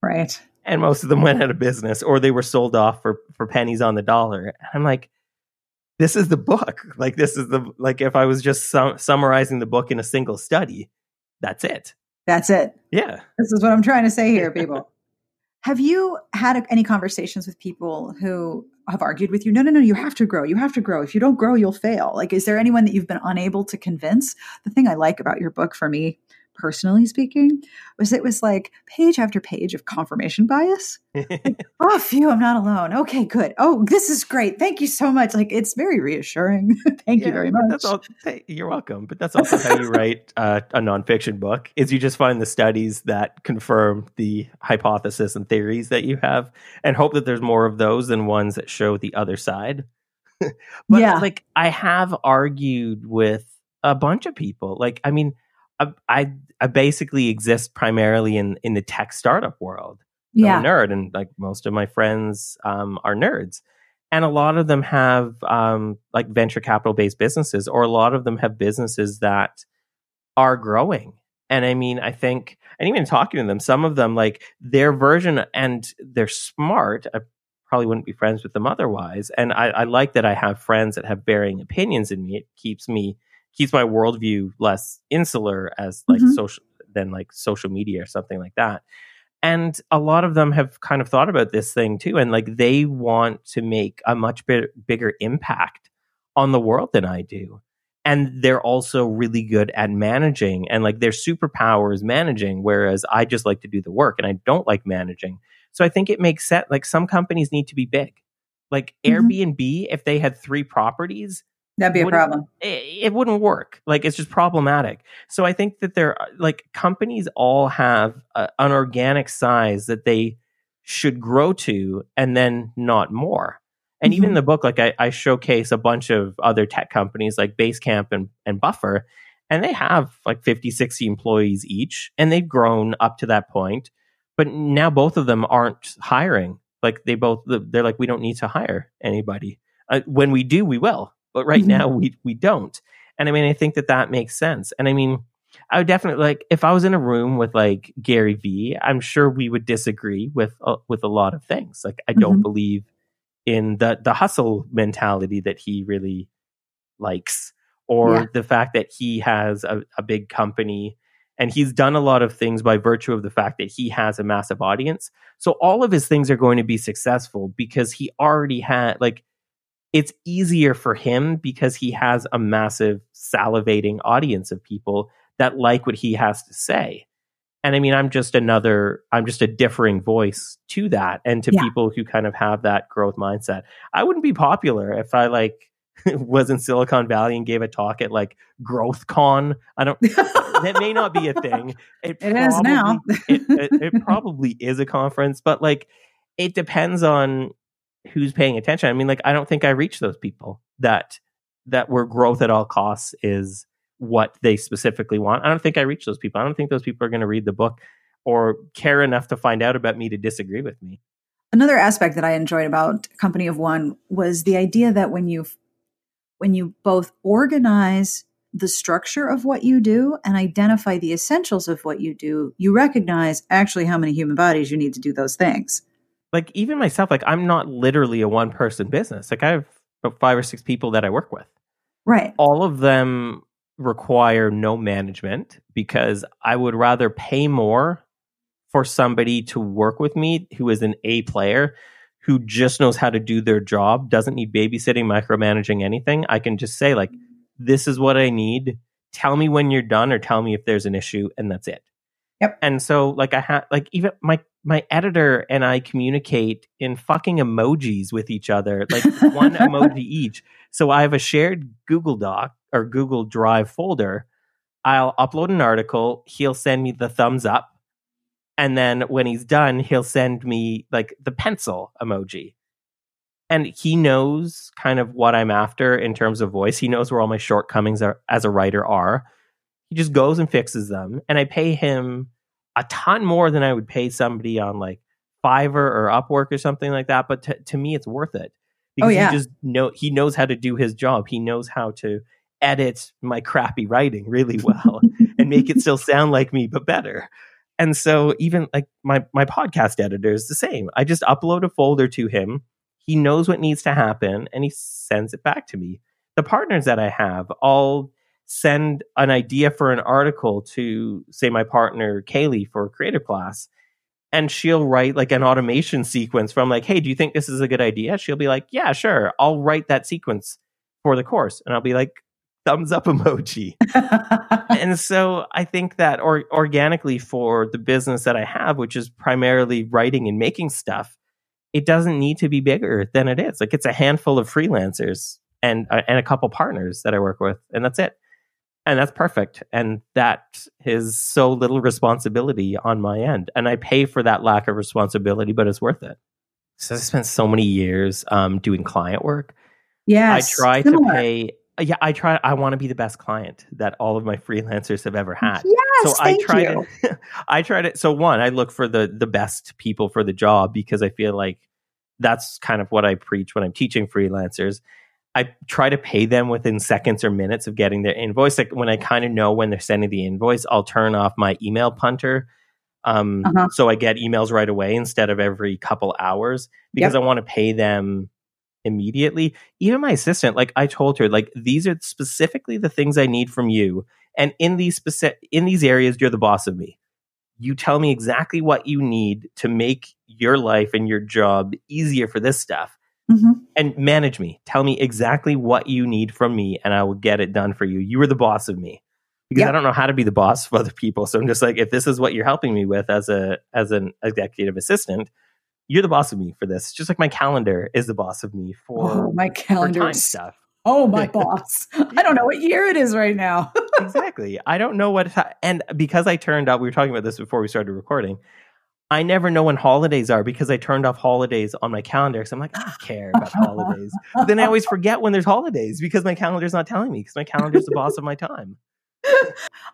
right and most of them went out of business or they were sold off for for pennies on the dollar and i'm like this is the book like this is the like if i was just sum- summarizing the book in a single study that's it that's it yeah this is what i'm trying to say here [laughs] people have you had any conversations with people who have argued with you? No, no, no, you have to grow. You have to grow. If you don't grow, you'll fail. Like, is there anyone that you've been unable to convince? The thing I like about your book for me personally speaking, was it was like page after page of confirmation bias. like, [laughs] oh, phew, I'm not alone. Okay, good. Oh, this is great. Thank you so much. Like it's very reassuring. [laughs] Thank yeah, you very much. That's all, hey, you're welcome. But that's also how you [laughs] write uh, a nonfiction book is you just find the studies that confirm the hypothesis and theories that you have and hope that there's more of those than ones that show the other side. but yeah. like I have argued with a bunch of people. Like, I mean, I, I, basically exist primarily in in the tech startup world. Yeah, I'm a nerd, and like most of my friends um, are nerds, and a lot of them have um, like venture capital based businesses, or a lot of them have businesses that are growing. And I mean, I think, and even talking to them, some of them like their version, and they're smart. I probably wouldn't be friends with them otherwise. And I, I like that I have friends that have varying opinions in me. It keeps me keeps my worldview less insular as like mm-hmm. social than like social media or something like that. And a lot of them have kind of thought about this thing too, and like they want to make a much bit bigger impact on the world than I do. And they're also really good at managing, and like their superpower is managing, whereas I just like to do the work and I don't like managing. So I think it makes sense. Like some companies need to be big. Like mm-hmm. Airbnb, if they had three properties, That'd be a problem. It, it, wouldn't work. Like it's just problematic. So I think that there, like companies, all have a, an organic size that they should grow to, and then not more. And mm-hmm. even in the book, like I, I, showcase a bunch of other tech companies like Basecamp and, and Buffer, and they have like 50, 60 employees each, and they've grown up to that point. But now both of them aren't hiring. Like they both, they're like, we don't need to hire anybody. Uh, when we do, we will but right mm-hmm. now we we don't. And I mean, I think that that makes sense. And I mean, I would definitely like if I was in a room with like Gary Vee, I'm sure we would disagree with uh, with a lot of things. Like I don't mm-hmm. believe in the the hustle mentality that he really likes or yeah. the fact that he has a, a big company and he's done a lot of things by virtue of the fact that he has a massive audience. So all of his things are going to be successful because he already had like it's easier for him because he has a massive salivating audience of people that like what he has to say. And I mean, I'm just another, I'm just a differing voice to that and to yeah. people who kind of have that growth mindset. I wouldn't be popular if I like [laughs] was in Silicon Valley and gave a talk at like Growth Con. I don't, that may not be a thing. [laughs] It, it probably, is now. [laughs] it, it, it probably is a conference, but like it depends on who's paying attention. I mean, like I don't think I reach those people that that where growth at all costs is what they specifically want. I don't think I reach those people. I don't think those people are going to read the book or care enough to find out about me to disagree with me. Another aspect that I enjoyed about Company of One was the idea that when you when you both organize the structure of what you do and identify the essentials of what you do, you recognize actually how many human bodies you need to do those things like even myself, like I'm not literally a one person business. Like I have about five or six people that I work with. Right. All of them require no management because I would rather pay more for somebody to work with me who is an A player who just knows how to do their job, doesn't need babysitting, micromanaging anything. I can just say like this is what I need. Tell me when you're done or tell me if there's an issue and that's it. Yep. And so like I have like even my my editor and I communicate in fucking emojis with each other, like [laughs] one emoji each. So I have a shared Google Doc or Google Drive folder. I'll upload an article, he'll send me the thumbs up, and then when he's done, he'll send me like the pencil emoji. And he knows kind of what I'm after in terms of voice. He knows where all my shortcomings are as a writer are. He just goes and fixes them. And I pay him a ton more than I would pay somebody on like Fiverr or Upwork or something like that. But t- to me, it's worth it oh, because oh, yeah. he just know he knows how to do his job. He knows how to edit my crappy writing really well [laughs] and make it still sound like me but better. And so even like my my podcast editor is the same. I just upload a folder to him. He knows what needs to happen and he sends it back to me. The partners that I have all send an idea for an article to say my partner Kaleigh for a creative class and she'll write like an automation sequence from like hey do you think this is a good idea she'll be like yeah sure i'll write that sequence for the course and i'll be like thumbs up emoji. [laughs] and so I think that or organically for the business that I have, which is primarily writing and making stuff, it doesn't need to be bigger than it is. Like it's a handful of freelancers and uh, and a couple partners that I work with, and that's it. And that's perfect. And that is so little responsibility on my end. And I pay for that lack of responsibility, but it's worth it. So I spent so many years um, doing client work. Yeah, I try similar. to pay yeah, I try. I want to be the best client that all of my freelancers have ever had. Yes, so I try you. to. [laughs] I try to. So one, I look for the the best people for the job because I feel like that's kind of what I preach when I'm teaching freelancers. I try to pay them within seconds or minutes of getting their invoice. Like when I kind of know when they're sending the invoice, I'll turn off my email punter. Um, uh-huh. So I get emails right away instead of every couple hours because yep. I want to pay them immediately. Even my assistant, like I told her, like these are specifically the things I need from you. And in these specific in these areas, you're the boss of me. You tell me exactly what you need to make your life and your job easier for this stuff. Mm-hmm. And manage me. Tell me exactly what you need from me, and I will get it done for you. You are the boss of me because yep. I don't know how to be the boss of other people. So I'm just like, if this is what you're helping me with as a as an executive assistant, you're the boss of me for this. Just like my calendar is the boss of me for oh, my calendar stuff. Oh, my [laughs] boss. I don't know what year it is right now. [laughs] exactly. I don't know what, and because I turned out, we were talking about this before we started recording. I never know when holidays are because I turned off holidays on my calendar. Because I'm like, I don't care about holidays. But then I always [laughs] forget when there's holidays because my calendar's not telling me because my calendar's the boss of my time.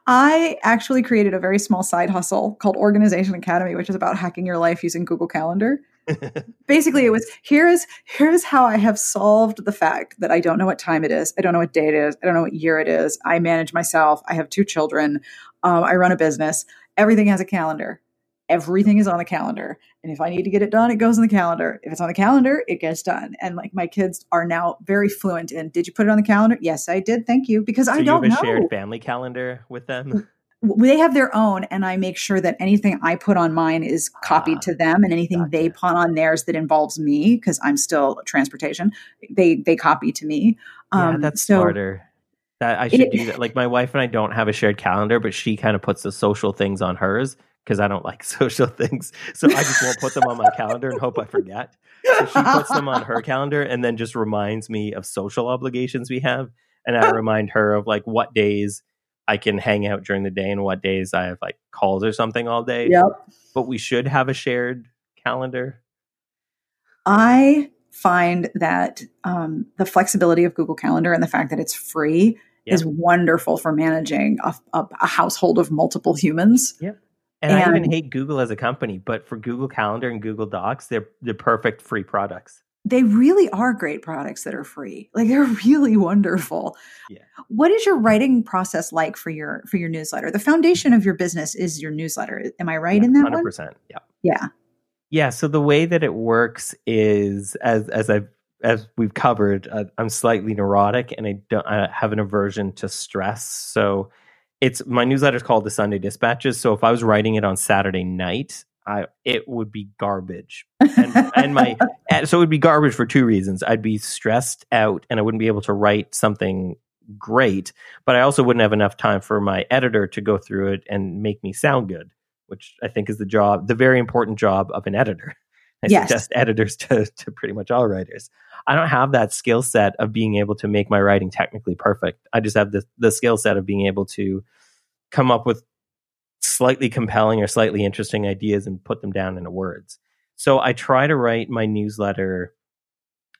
I actually created a very small side hustle called Organization Academy, which is about hacking your life using Google Calendar. [laughs] Basically, it was here's here's how I have solved the fact that I don't know what time it is, I don't know what day it is, I don't know what year it is. I manage myself. I have two children. Um, I run a business. Everything has a calendar everything is on the calendar. And if I need to get it done, it goes in the calendar. If it's on the calendar, it gets done. And like my kids are now very fluent in, did you put it on the calendar? Yes, I did. Thank you. Because so I don't you have a know. shared family calendar with them? They have their own, and I make sure that anything I put on mine is copied ah, to them, and anything gotcha. they put on theirs that involves me, because I'm still transportation, they they copy to me. Um, yeah, that's so, smarter. That I should it, do that. Like my wife and I don't have a shared calendar, but she kind of puts the social things on hers because I don't like [laughs] social things. So I just won't put them on my calendar and hope I forget. So she puts them on her calendar and then just reminds me of social obligations we have. And I [laughs] remind her of like what days I can hang out during the day and what days I have like calls or something all day. Yep. But we should have a shared calendar. I find that um, the flexibility of Google Calendar and the fact that it's free yeah. is wonderful for managing a, a, a, household of multiple humans. Yep. And, and, I even hate Google as a company, but for Google Calendar and Google Docs, they're the perfect free products. They really are great products that are free. Like they're [laughs] really wonderful. Yeah. What is your writing process like for your for your newsletter? The foundation of your business is your newsletter. Am I right yeah, in that 100%. One? Yeah. Yeah. Yeah, so the way that it works is as as I've as we've covered, uh, I'm slightly neurotic and I don't I have an aversion to stress. So it's my newsletter is called the Sunday Dispatches. So if I was writing it on Saturday night, I it would be garbage. And, and my [laughs] so it would be garbage for two reasons. I'd be stressed out and I wouldn't be able to write something great, but I also wouldn't have enough time for my editor to go through it and make me sound good, which I think is the job, the very important job of an editor. I yes. suggest [laughs] editors to, to pretty much all writers. I don't have that skill set of being able to make my writing technically perfect. I just have the, the skill set of being able to come up with slightly compelling or slightly interesting ideas and put them down into words. So I try to write my newsletter.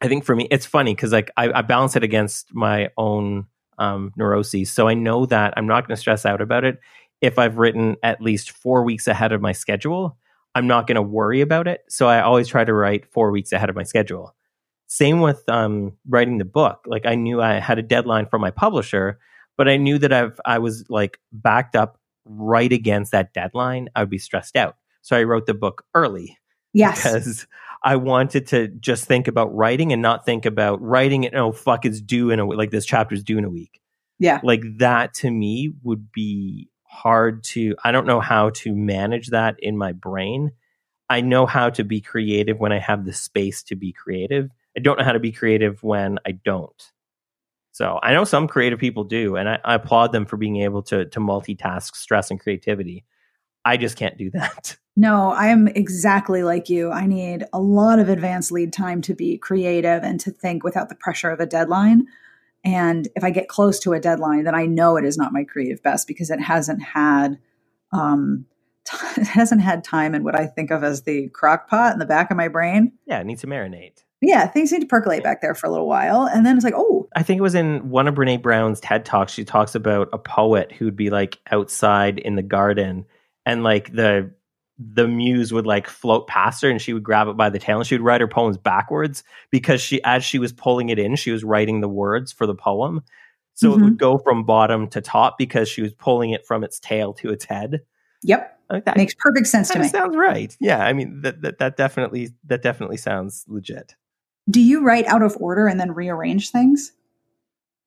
I think for me, it's funny because like I, I, balance it against my own um, neuroses. So I know that I'm not going to stress out about it if I've written at least four weeks ahead of my schedule I'm not going to worry about it. So I always try to write four weeks ahead of my schedule. Same with um, writing the book. Like I knew I had a deadline from my publisher, but I knew that if I was like backed up right against that deadline, I would be stressed out. So I wrote the book early. Yes. Because I wanted to just think about writing and not think about writing it. Oh, fuck, it's due in a like this chapter's due in a week. Yeah. Like that to me would be hard to I don't know how to manage that in my brain. I know how to be creative when I have the space to be creative. I don't know how to be creative when I don't. So I know some creative people do, and I, I applaud them for being able to to multitask stress and creativity. I just can't do that. [laughs] No, I am exactly like you. I need a lot of advanced lead time to be creative and to think without the pressure of a deadline. And if I get close to a deadline, then I know it is not my creative best because it hasn't had um, t- [laughs] it hasn't had time in what I think of as the crock pot in the back of my brain. Yeah, it needs to marinate. Yeah, things need to percolate back there for a little while. And then it's like, oh. I think it was in one of Brene Brown's TED Talks. She talks about a poet who'd be like outside in the garden and like the the muse would like float past her and she would grab it by the tail and she would write her poems backwards because she as she was pulling it in she was writing the words for the poem. So mm-hmm. it would mm-hmm. go from bottom to top because she was pulling it from its tail to its head. Yep. Like that makes perfect sense to me. sounds right. Yeah i mean that, that that definitely that definitely sounds legit. Do you write out of order and then rearrange things?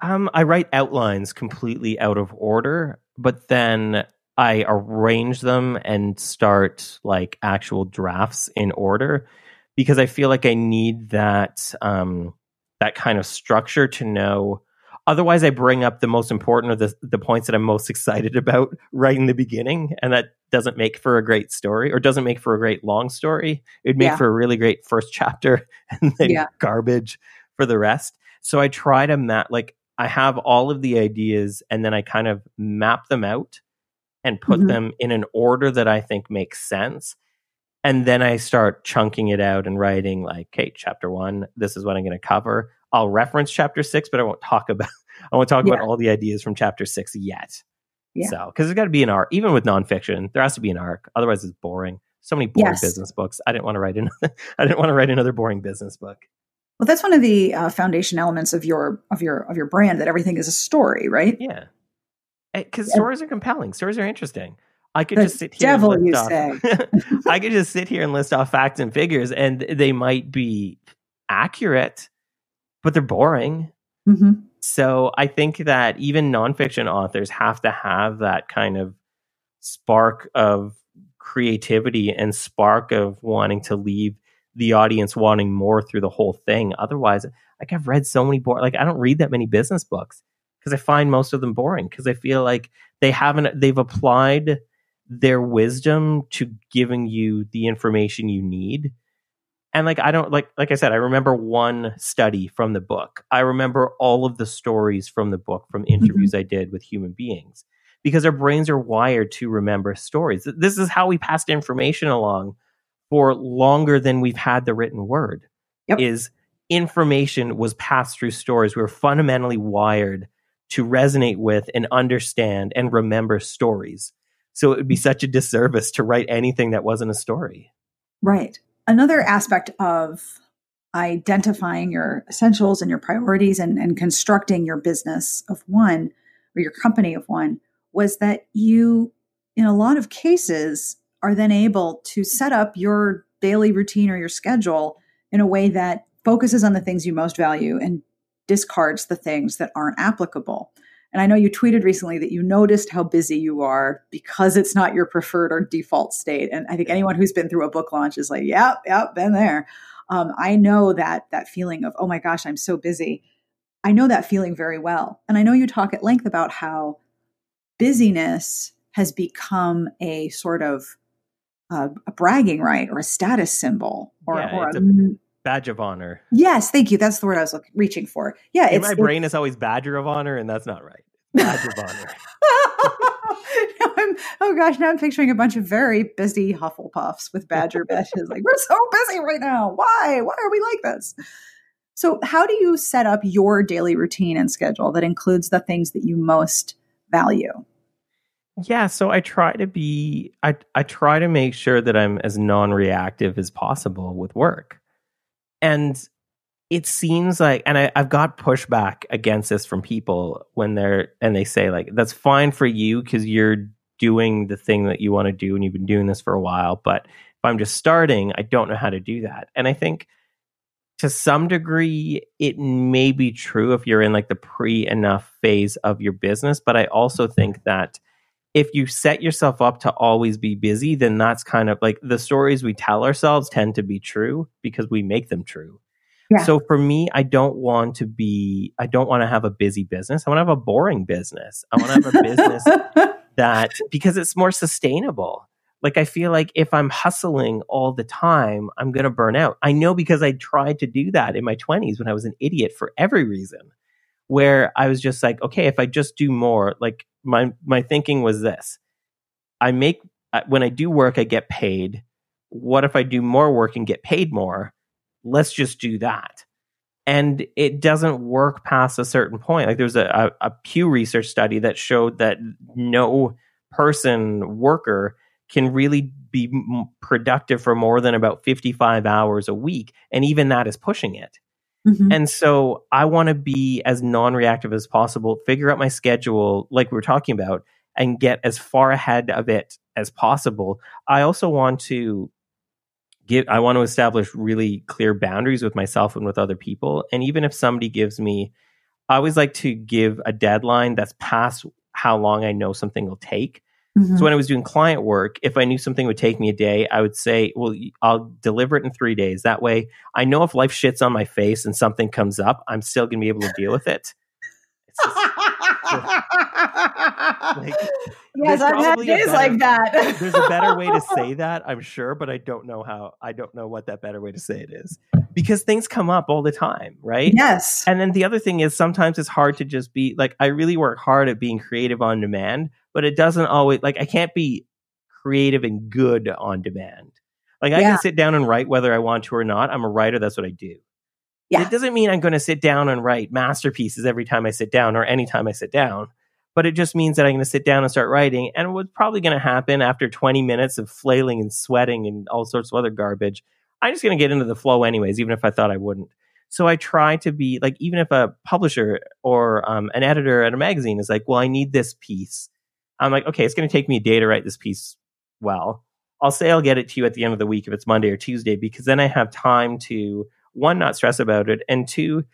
Um i write outlines completely out of order but then I arrange them and start like actual drafts in order because I feel like I need that um, that kind of structure to know. Otherwise, I bring up the most important or the the points that I'm most excited about right in the beginning, and that doesn't make for a great story or doesn't make for a great long story. It'd make yeah. for a really great first [laughs] chapter and then yeah. garbage for the rest. So I try to map like I have all of the ideas and then I kind of map them out and put mm-hmm. them in an order that I think makes sense. And then I start chunking it out and writing like, okay, chapter one, this is what I'm going to cover. I'll reference chapter six, but I won't talk about [laughs] I won't talk yeah. about all the ideas from chapter six yet. Yeah. So, because there's got to be an arc, even with nonfiction, there has to be an arc. Otherwise, it's boring. So many boring yes. business books. I didn't want to write another. [laughs] I didn't want to write another boring business book. Well, that's one of the uh, foundation elements of your of your of your brand. That everything is a story, right? Yeah because yeah. stories are compelling. Stories are interesting. I could the just sit here. Devil, and list you off, say? [laughs] I could just sit here and list off facts and figures, and they might be accurate, but they're boring. Mm-hmm. So I think that even nonfiction authors have to have that kind of spark of creativity and spark of wanting to leave the audience wanting more through the whole thing. Otherwise, like I've read so many boring, like I don't read that many business books because I find most of them boring because I feel like they haven't they've applied their wisdom to giving you the information you need. And like I don't like like I said, I remember one study from the book. I remember all of the stories from the book from mm-hmm. interviews mm-hmm. I did with human beings because our brains are wired to remember stories. This is how we passed information along for longer than we've had the written word. Yep. Is information was passed through stories. We were fundamentally wired to resonate with and understand and remember stories. So it would be mm-hmm. such a disservice to write anything that wasn't a story. Right. Another aspect of identifying your essentials and your priorities and, and constructing your business of one or your company of one was that you, in a lot of cases, are then able to set up your daily routine or your schedule in a way that focuses on the things you most value and discards the things that aren't applicable. And I know you tweeted recently that you noticed how busy you are because it's not your preferred or default state. And I think anyone who's been through a book launch is like, yep, yep, been there. Um, I know that that feeling of, oh my gosh, I'm so busy. I know that feeling very well. And I know you talk at length about how busyness has become a sort of uh, a bragging right or a status symbol or, yeah, or a, a, badge of honor. Yes, thank you. That's the word I was look, reaching for. Yeah, In my brain is always badger of honor, and that's not right. Badge of honor. [laughs] oh gosh, now I'm picturing a bunch of very busy Hufflepuffs with badger badges. like, we're so busy right now. Why? Why are we like this? So, how do you set up your daily routine and schedule that includes the things that you most value? Yeah, so I try to be I I try to make sure that I'm as non-reactive as possible with work. And it seems like, and I, I've got pushback against this from people when they're, and they say, like, that's fine for you because you're doing the thing that you want to do and you've been doing this for a while. But if I'm just starting, I don't know how to do that. And I think to some degree, it may be true if you're in like the pre enough phase of your business. But I also think that if you set yourself up to always be busy, then that's kind of like the stories we tell ourselves tend to be true because we make them true. Yeah. So for me, I don't want to be, I don't want to have a busy business. I want to have a boring business. I want to have a business [laughs] that, because it's more sustainable. Like I feel like if I'm hustling all the time, I'm going to burn out. I know because I tried to do that in my 20s when I was an idiot for every reason. Where I was just like, okay, if I just do more, like my my thinking was this: I make when I do work, I get paid. What if I do more work and get paid more? Let's just do that. And it doesn't work past a certain point. Like there's a, a, a Pew Research study that showed that no person worker can really be productive for more than about 55 hours a week. And even that is pushing it. Mm-hmm. And so I want to be as non reactive as possible, figure out my schedule, like we were talking about, and get as far ahead of it as possible. I also want to give, I want to establish really clear boundaries with myself and with other people. And even if somebody gives me, I always like to give a deadline that's past how long I know something will take. Mm-hmm. So when I was doing client work, if I knew something would take me a day, I would say, well, I'll deliver it in three days. That way I know if life shits on my face and something comes up, I'm still going to be able to deal with it. Just, [laughs] like, yes, I've had days better, like that. [laughs] there's a better way to [laughs] say that, I'm sure, but I don't know how. I don't know what that better way to say it is because things come up all the time, right? Yes. And then the other thing is sometimes it's hard to just be like, I really work hard at being creative on demand, but it doesn't always like I can't be creative and good on demand. Like I yeah. can sit down and write whether I want to or not. I'm a writer. That's what I do. Yeah. It doesn't mean I'm going to sit down and write masterpieces every time I sit down or anytime I sit down, but it just means that I'm going to sit down and start writing. And what's probably going to happen after 20 minutes of flailing and sweating and all sorts of other garbage, I'm just going to get into the flow anyways, even if I thought I wouldn't. So I try to be like, even if a publisher or um, an editor at a magazine is like, well, I need this piece I'm like, okay, it's going to take me a day to write this piece well. I'll say I'll get it to you at the end of the week if it's Monday or Tuesday because then I have time to one not stress about it and two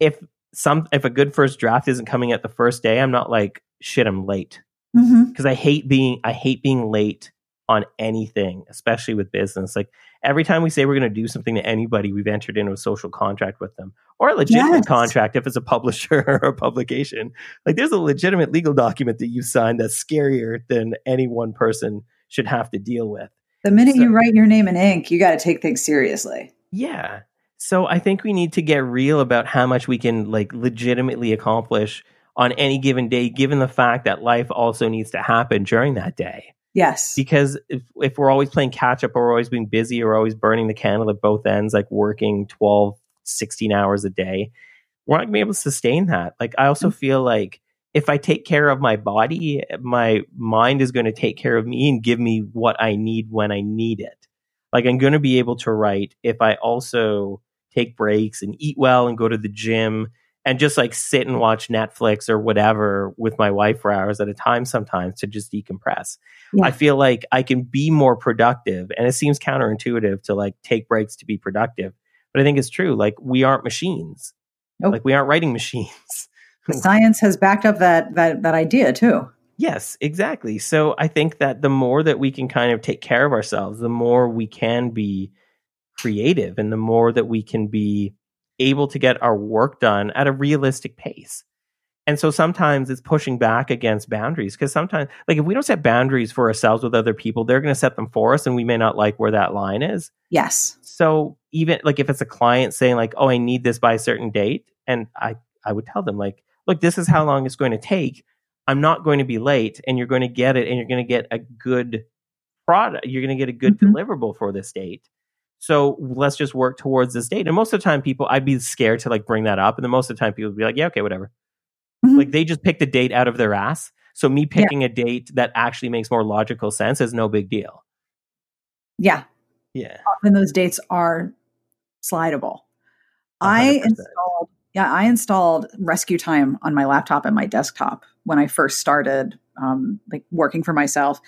if some if a good first draft isn't coming at the first day I'm not like shit I'm late because mm-hmm. I hate being I hate being late on anything especially with business like every time we say we're going to do something to anybody we've entered into a social contract with them or a legitimate yes. contract if it's a publisher [laughs] or a publication. Like there's a legitimate legal document that you signed that's scarier than any one person should have to deal with. The minute so, you write your name in ink, you got to take things seriously. Yeah. So I think we need to get real about how much we can like legitimately accomplish on any given day, given the fact that life also needs to happen during that day. Yes. Because if, if we're always playing catch up or we're always being busy or always burning the candle at both ends, like working 12, 16 hours a day, we're not going to be able to sustain that. Like, I also mm-hmm. feel like if I take care of my body, my mind is going to take care of me and give me what I need when I need it. Like, I'm going to be able to write if I also take breaks and eat well and go to the gym and just like sit and watch Netflix or whatever with my wife for hours at a time sometimes to just decompress. Yeah. I feel like I can be more productive. And it seems counterintuitive to like take breaks to be productive. But I think it's true. Like we aren't machines. Nope. Like we aren't writing machines. Science has backed up that that that idea too. Yes, exactly. So I think that the more that we can kind of take care of ourselves, the more we can be creative and the more that we can be able to get our work done at a realistic pace. And so sometimes it's pushing back against boundaries because sometimes, like, if we don't set boundaries for ourselves with other people, they're going to set them for us and we may not like where that line is. Yes. So even like if it's a client saying, like, oh, I need this by a certain date, and I, I would tell them, like, look, this is how long it's going to take. I'm not going to be late and you're going to get it and you're going to get a good product. You're going to get a good mm-hmm. deliverable for this date. So let's just work towards this date. And most of the time, people, I'd be scared to like bring that up. And then most of the time, people would be like, yeah, okay, whatever. Mm-hmm. Like they just picked a date out of their ass. So me picking yeah. a date that actually makes more logical sense is no big deal. Yeah. Yeah. Often those dates are slidable. 100%. I installed yeah, I installed RescueTime on my laptop and my desktop when I first started um, like working for myself.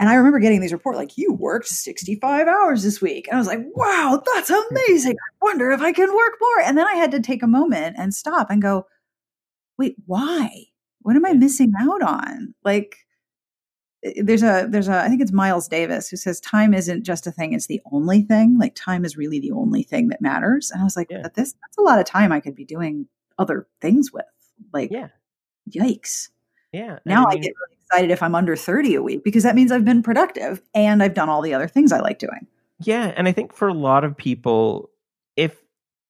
And I remember getting these reports like, you worked 65 hours this week. And I was like, wow, that's amazing. I wonder if I can work more. And then I had to take a moment and stop and go, wait, why? What am I missing out on? Like, there's a there's a I think it's Miles Davis who says time isn't just a thing; it's the only thing. Like time is really the only thing that matters. And I was like, Yeah. but this that's a lot of time I could be doing other things with. Like, Yeah. yikes! Yeah. Now I, mean, get really excited if I'm under thirty a week because that means I've been productive and I've done all the other things I like doing. Yeah, and I think for a lot of people, if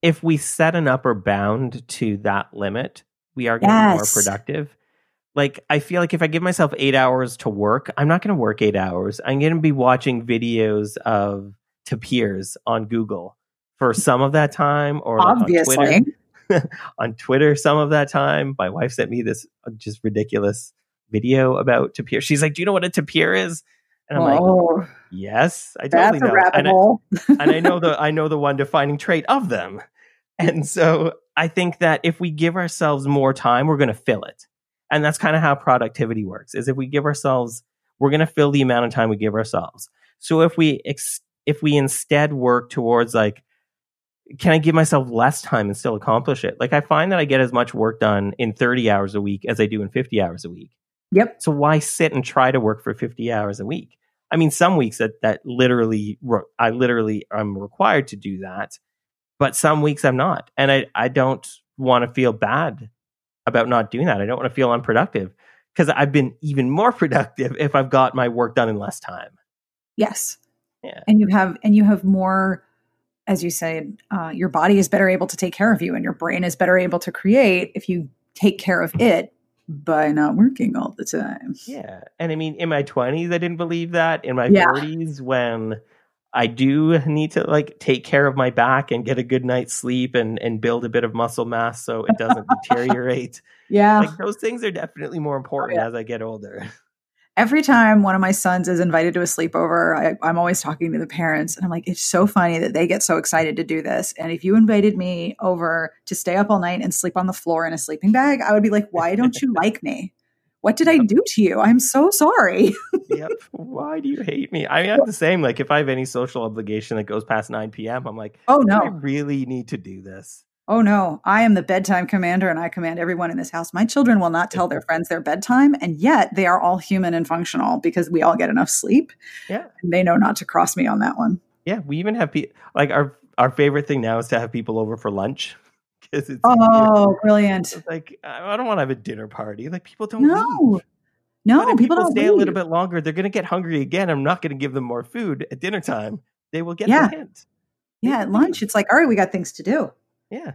if we set an upper bound to that limit, we are going to be more productive. Like I feel like if I give myself eight hours to work, I'm not going to work eight hours. I'm going to be watching videos of tapirs on Google for some of that time, or like on Obviously, Twitter. [laughs] on Twitter some of that time. My wife sent me this uh, just ridiculous video about tapir. She's like, "Do you know what a tapir is?" And I'm like, oh, "Yes, I totally know." And I- and I know the [laughs] I know the one defining trait of them. And so I think that if we give ourselves more time, we're going to fill it. And that's kind of how productivity works. Is if we give ourselves we're going to fill the amount of time we give ourselves. So if we ex- if we instead work towards like can I give myself less time and still accomplish it? Like I find that I get as much work done in 30 hours a week as I do in 50 hours a week. Yep. So why sit and try to work for 50 hours a week? I mean, some weeks that, that literally, I literally am required to do that, but some weeks I'm not. And I, I don't want to feel bad about not doing that. I don't want to feel unproductive because I've been even more [laughs] productive if I've got my work done in less time. Yes. Yeah. And you have and you have more, as you said, uh, your body is better able to take care of you, and your brain is better able to create if you take care of it by not working all the time. Yeah. And I mean, in my 20s, I didn't believe that. In my Yeah. 40s, when I do need to like take care of my back and get a good night's sleep and, and build a bit of muscle mass so it doesn't [laughs] deteriorate. Yeah. Like those things are definitely more oh, important yeah. as I get older. [laughs] Every time one of my sons is invited to a sleepover, I, I'm always talking to the parents, and I'm like, it's so funny that they get so excited to do this. And if you invited me over to stay up all night and sleep on the floor in a sleeping bag, I would be like, why don't you like me? What did I do to you? I'm so sorry. yep. Why do you hate me? I mean, [laughs] I'm the same. Like, if I have any social obligation that goes past 9 p.m., I'm like, Oh no, I really need to do this? Oh no, I am the bedtime commander and I command everyone in this house. My children will not tell their friends their bedtime, and yet they are all human and functional because we all get enough sleep. Yeah. And they know not to cross me on that one. Yeah. We even have people like our, our favorite thing now is to have people over for lunch [laughs] because it's. Oh, brilliant. It's like I don't want to have a dinner party. Like people don't leave. No. No, people, people, don't stay a little bit longer, they're going to get hungry again. I'm not going to give them more food at dinner time. They will get Yeah. the hint. Yeah, at lunch, it's like, all right, we got things to do. Yeah.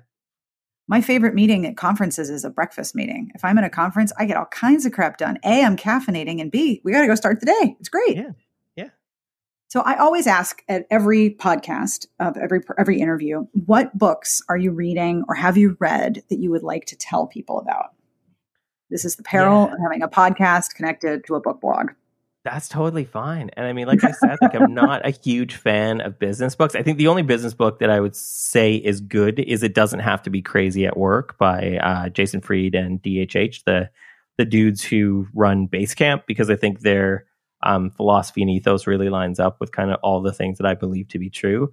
My favorite meeting at conferences is a breakfast meeting. If I'm in a conference, I get all kinds of crap done. A, I'm caffeinating, and B, we got to go start the day. It's great. Yeah. Yeah. So I always ask at every podcast of every every interview, what books are you reading or have you read that you would like to tell people about? This is the peril Yeah. of having a podcast connected to a book blog. That's totally fine. And I mean, like I said, like I'm not a huge fan of business books. I think the only business book that I would say is good is It Doesn't Have to Be Crazy at Work by uh, Jason Fried and DHH, the the dudes who run Basecamp, because I think their um, philosophy and ethos really lines up with kind of all the things that I believe to be true.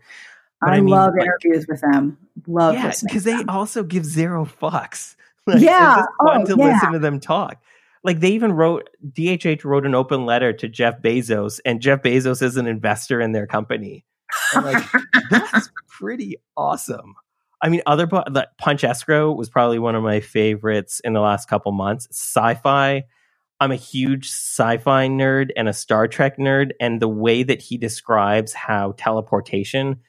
But I, I mean, love like- interviews with them. Love yeah, because they also give zero fucks. [laughs] Like, Yeah. it's just fun Oh, to yeah. listen to them talk. Like they even wrote DHH wrote an open letter to Jeff Bezos, and Jeff Bezos is an investor in their company. I'm like, [laughs] that's pretty awesome. I mean, other like Punch Escrow was probably one of my favorites in the last couple months. Sci-fi. I'm a huge sci-fi nerd and a Star Trek nerd, and the way that he describes how teleportation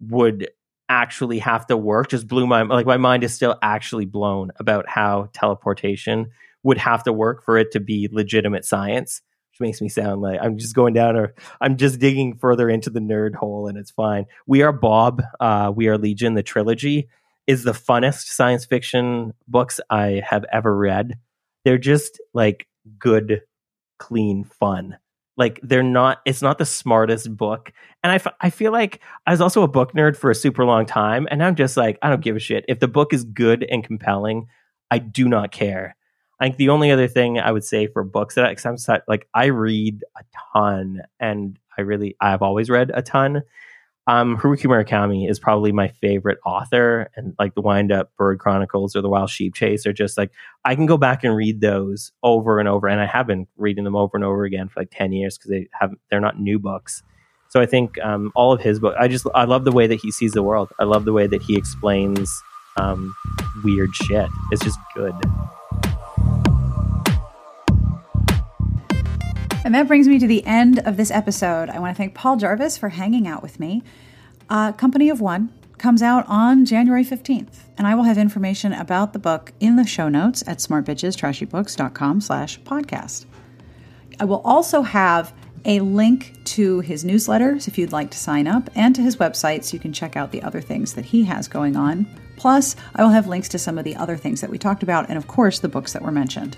would actually have to work just blew my like my mind is still actually blown about how teleportation would have to work for it to be legitimate science which makes me sound like i'm just going down or i'm just digging further into the nerd hole and it's fine. We are bob uh we are legion the trilogy is the funnest science fiction books i have ever read. They're just like good clean fun. Like they're not it's not the smartest book. And I, f- I feel like i was also a book nerd for a super long time and i'm just like i don't give a shit. If the book is good and compelling i do not care i think the only other thing i would say for books that I, 'cause I'm like i read a ton and i really i've always read a ton um, Haruki Murakami is probably my favorite author, and like the Wind Up Bird Chronicles or the Wild Sheep Chase are just like I can go back and read those over and over, and I have been reading them over and over again for like ten years because they have they're not new books. So I think um, all of his books, I just I love the way that he sees the world. I love the way that he explains um, weird shit. It's just good. And that brings me to the end of this episode. I want to thank Paul Jarvis for hanging out with me. Uh, Company of One comes out on January 15th, and I will have information about the book in the show notes at smartbitchestrashybooks.com slash podcast. I will also have a link to his newsletters if you'd like to sign up, and to his website so you can check out the other things that he has going on. Plus, I will have links to some of the other things that we talked about, and of course, the books that were mentioned.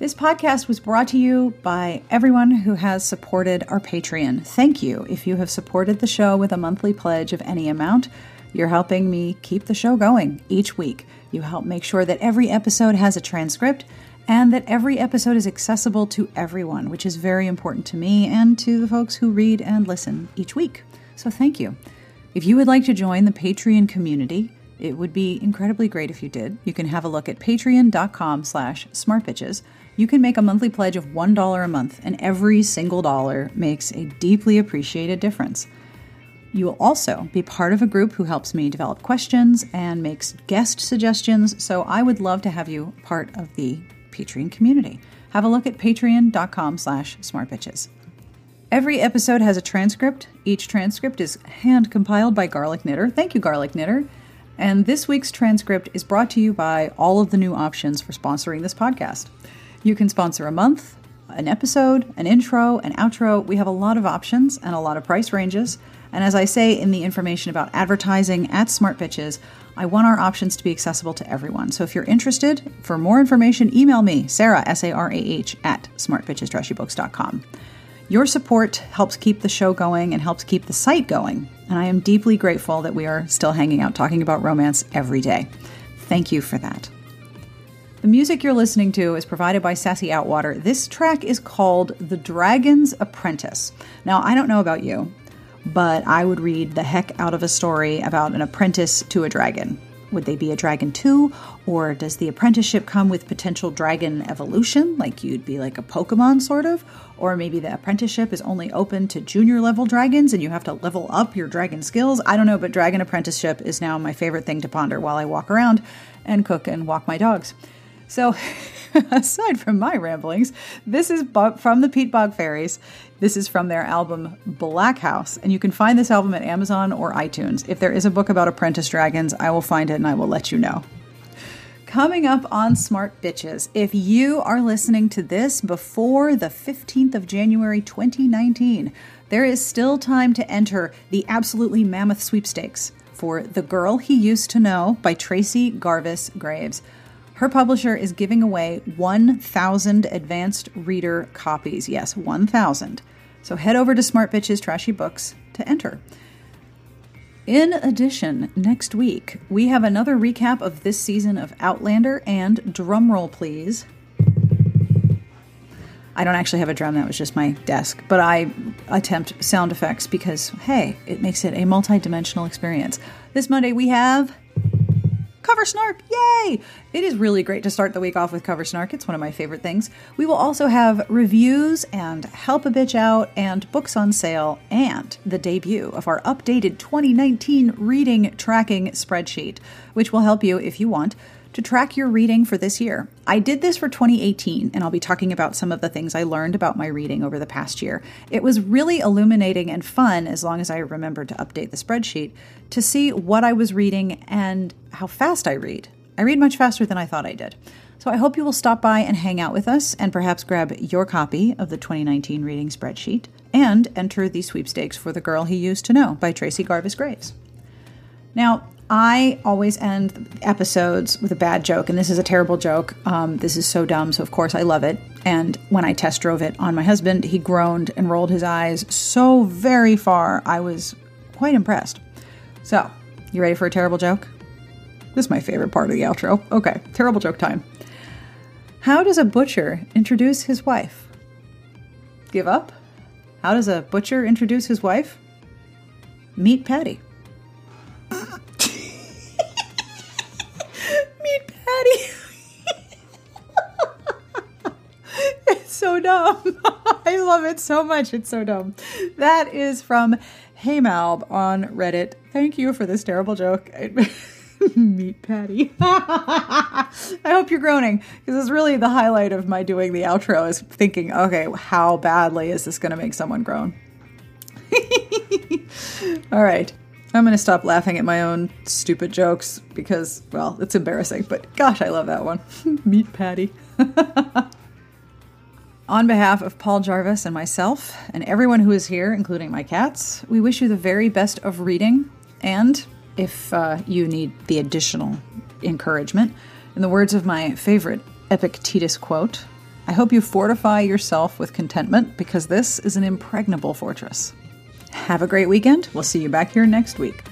This podcast was brought to you by everyone who has supported our Patreon. Thank you. If you have supported the show with a monthly pledge of any amount, you're helping me keep the show going each week. You help make sure that every episode has a transcript and that every episode is accessible to everyone, which is very important to me and to the folks who read and listen each week. So thank you. If you would like to join the Patreon community, it would be incredibly great if you did. You can have a look at patreon.com slash smartbitches you can make a monthly pledge of $1 a month, and every single dollar makes a deeply appreciated difference. You will also be part of a group who helps me develop questions and makes guest suggestions, so I would love to have you part of the Patreon community. Have a look at patreon.com slash smartbitches. Every episode has a transcript. Each transcript is hand compiled by Garlic Knitter. Thank you, Garlic Knitter. And this week's transcript is brought to you by all of the new options for sponsoring this podcast. You can sponsor a month, an episode, an intro, an outro. We have a lot of options and a lot of price ranges. And as I say in the information about advertising at Smart Bitches, I want our options to be accessible to everyone. So if you're interested, for more information, email me, Sarah, S A R A H, at smartbitchestrashybooks.com. Your support helps keep the show going and helps keep the site going. And I am deeply grateful that we are still hanging out talking about romance every day. Thank you for that. The music you're listening to is provided by Sassy Outwater. This track is called The Dragon's Apprentice. Now, I don't know about you, but I would read the heck out of a story about an apprentice to a dragon. Would they be a dragon too? Or does the apprenticeship come with potential dragon evolution? Like you'd be like a Pokemon, sort of? Or maybe the apprenticeship is only open to junior level dragons and you have to level up your dragon skills? I don't know, but dragon apprenticeship is now my favorite thing to ponder while I walk around and cook and walk my dogs. So, [laughs] aside from my ramblings, this is from the Peatbog Faeries. This is from their album Black House, and you can find this album at Amazon or iTunes. If there is a book about apprentice dragons, I will find it and I will let you know. Coming up on Smart Bitches, if you are listening to this before the 15th of January 2019, there is still time to enter the absolutely mammoth sweepstakes for The Girl He Used to Know by Tracy Garvis Graves. Her publisher is giving away 1,000 advanced reader copies. Yes, 1,000. So head over to Smart Bitches Trashy Books to enter. In addition, next week, we have another recap of this season of Outlander and drumroll, please. I don't actually have a drum, that was just my desk, but I attempt sound effects because, hey, it makes it a multi dimensional experience. This Monday, we have Cover Snark, yay! It is really great to start the week off with Cover Snark. It's one of my favorite things. We will also have reviews and Help a Bitch Out and books on sale and the debut of our updated 2019 reading tracking spreadsheet, which will help you, if you want, to track your reading for this year. I did this for 2018, and I'll be talking about some of the things I learned about my reading over the past year. It was really illuminating and fun, as long as I remembered to update the spreadsheet, to see what I was reading and how fast I read. I read much faster than I thought I did. So I hope you will stop by and hang out with us and perhaps grab your copy of the 2019 reading spreadsheet and enter the sweepstakes for The Girl He Used to Know by Tracy Garvis Graves. Now, I always end episodes with a bad joke, and this is a terrible joke. Um, this is so dumb, so of course I love it. And when I test drove it on my husband, he groaned and rolled his eyes so very far. I was quite impressed. So, you ready for a terrible joke? This is my favorite part of the outro. Okay, terrible joke time. How does a butcher introduce his wife? Give up? How does a butcher introduce his wife? Meet Patty. Patty. [laughs] it's so dumb. [laughs] I love it so much. It's so dumb. That is from Hey Malb on Reddit. Thank you for this terrible joke. [laughs] Meet Patty. I hope you're groaning because it's really the highlight of my doing the outro is thinking, okay, how badly is this going to make someone groan? All right. I'm going to stop laughing at my own stupid jokes because, well, it's embarrassing, but gosh, I love that one. [laughs] Meet Patty. [laughs] On behalf of Paul Jarvis and myself, and everyone who is here, including my cats, we wish you the very best of reading. And if uh, you need the additional encouragement, in the words of my favorite Epictetus quote, I hope you fortify yourself with contentment because this is an impregnable fortress. Have a great weekend. We'll see you back here next week.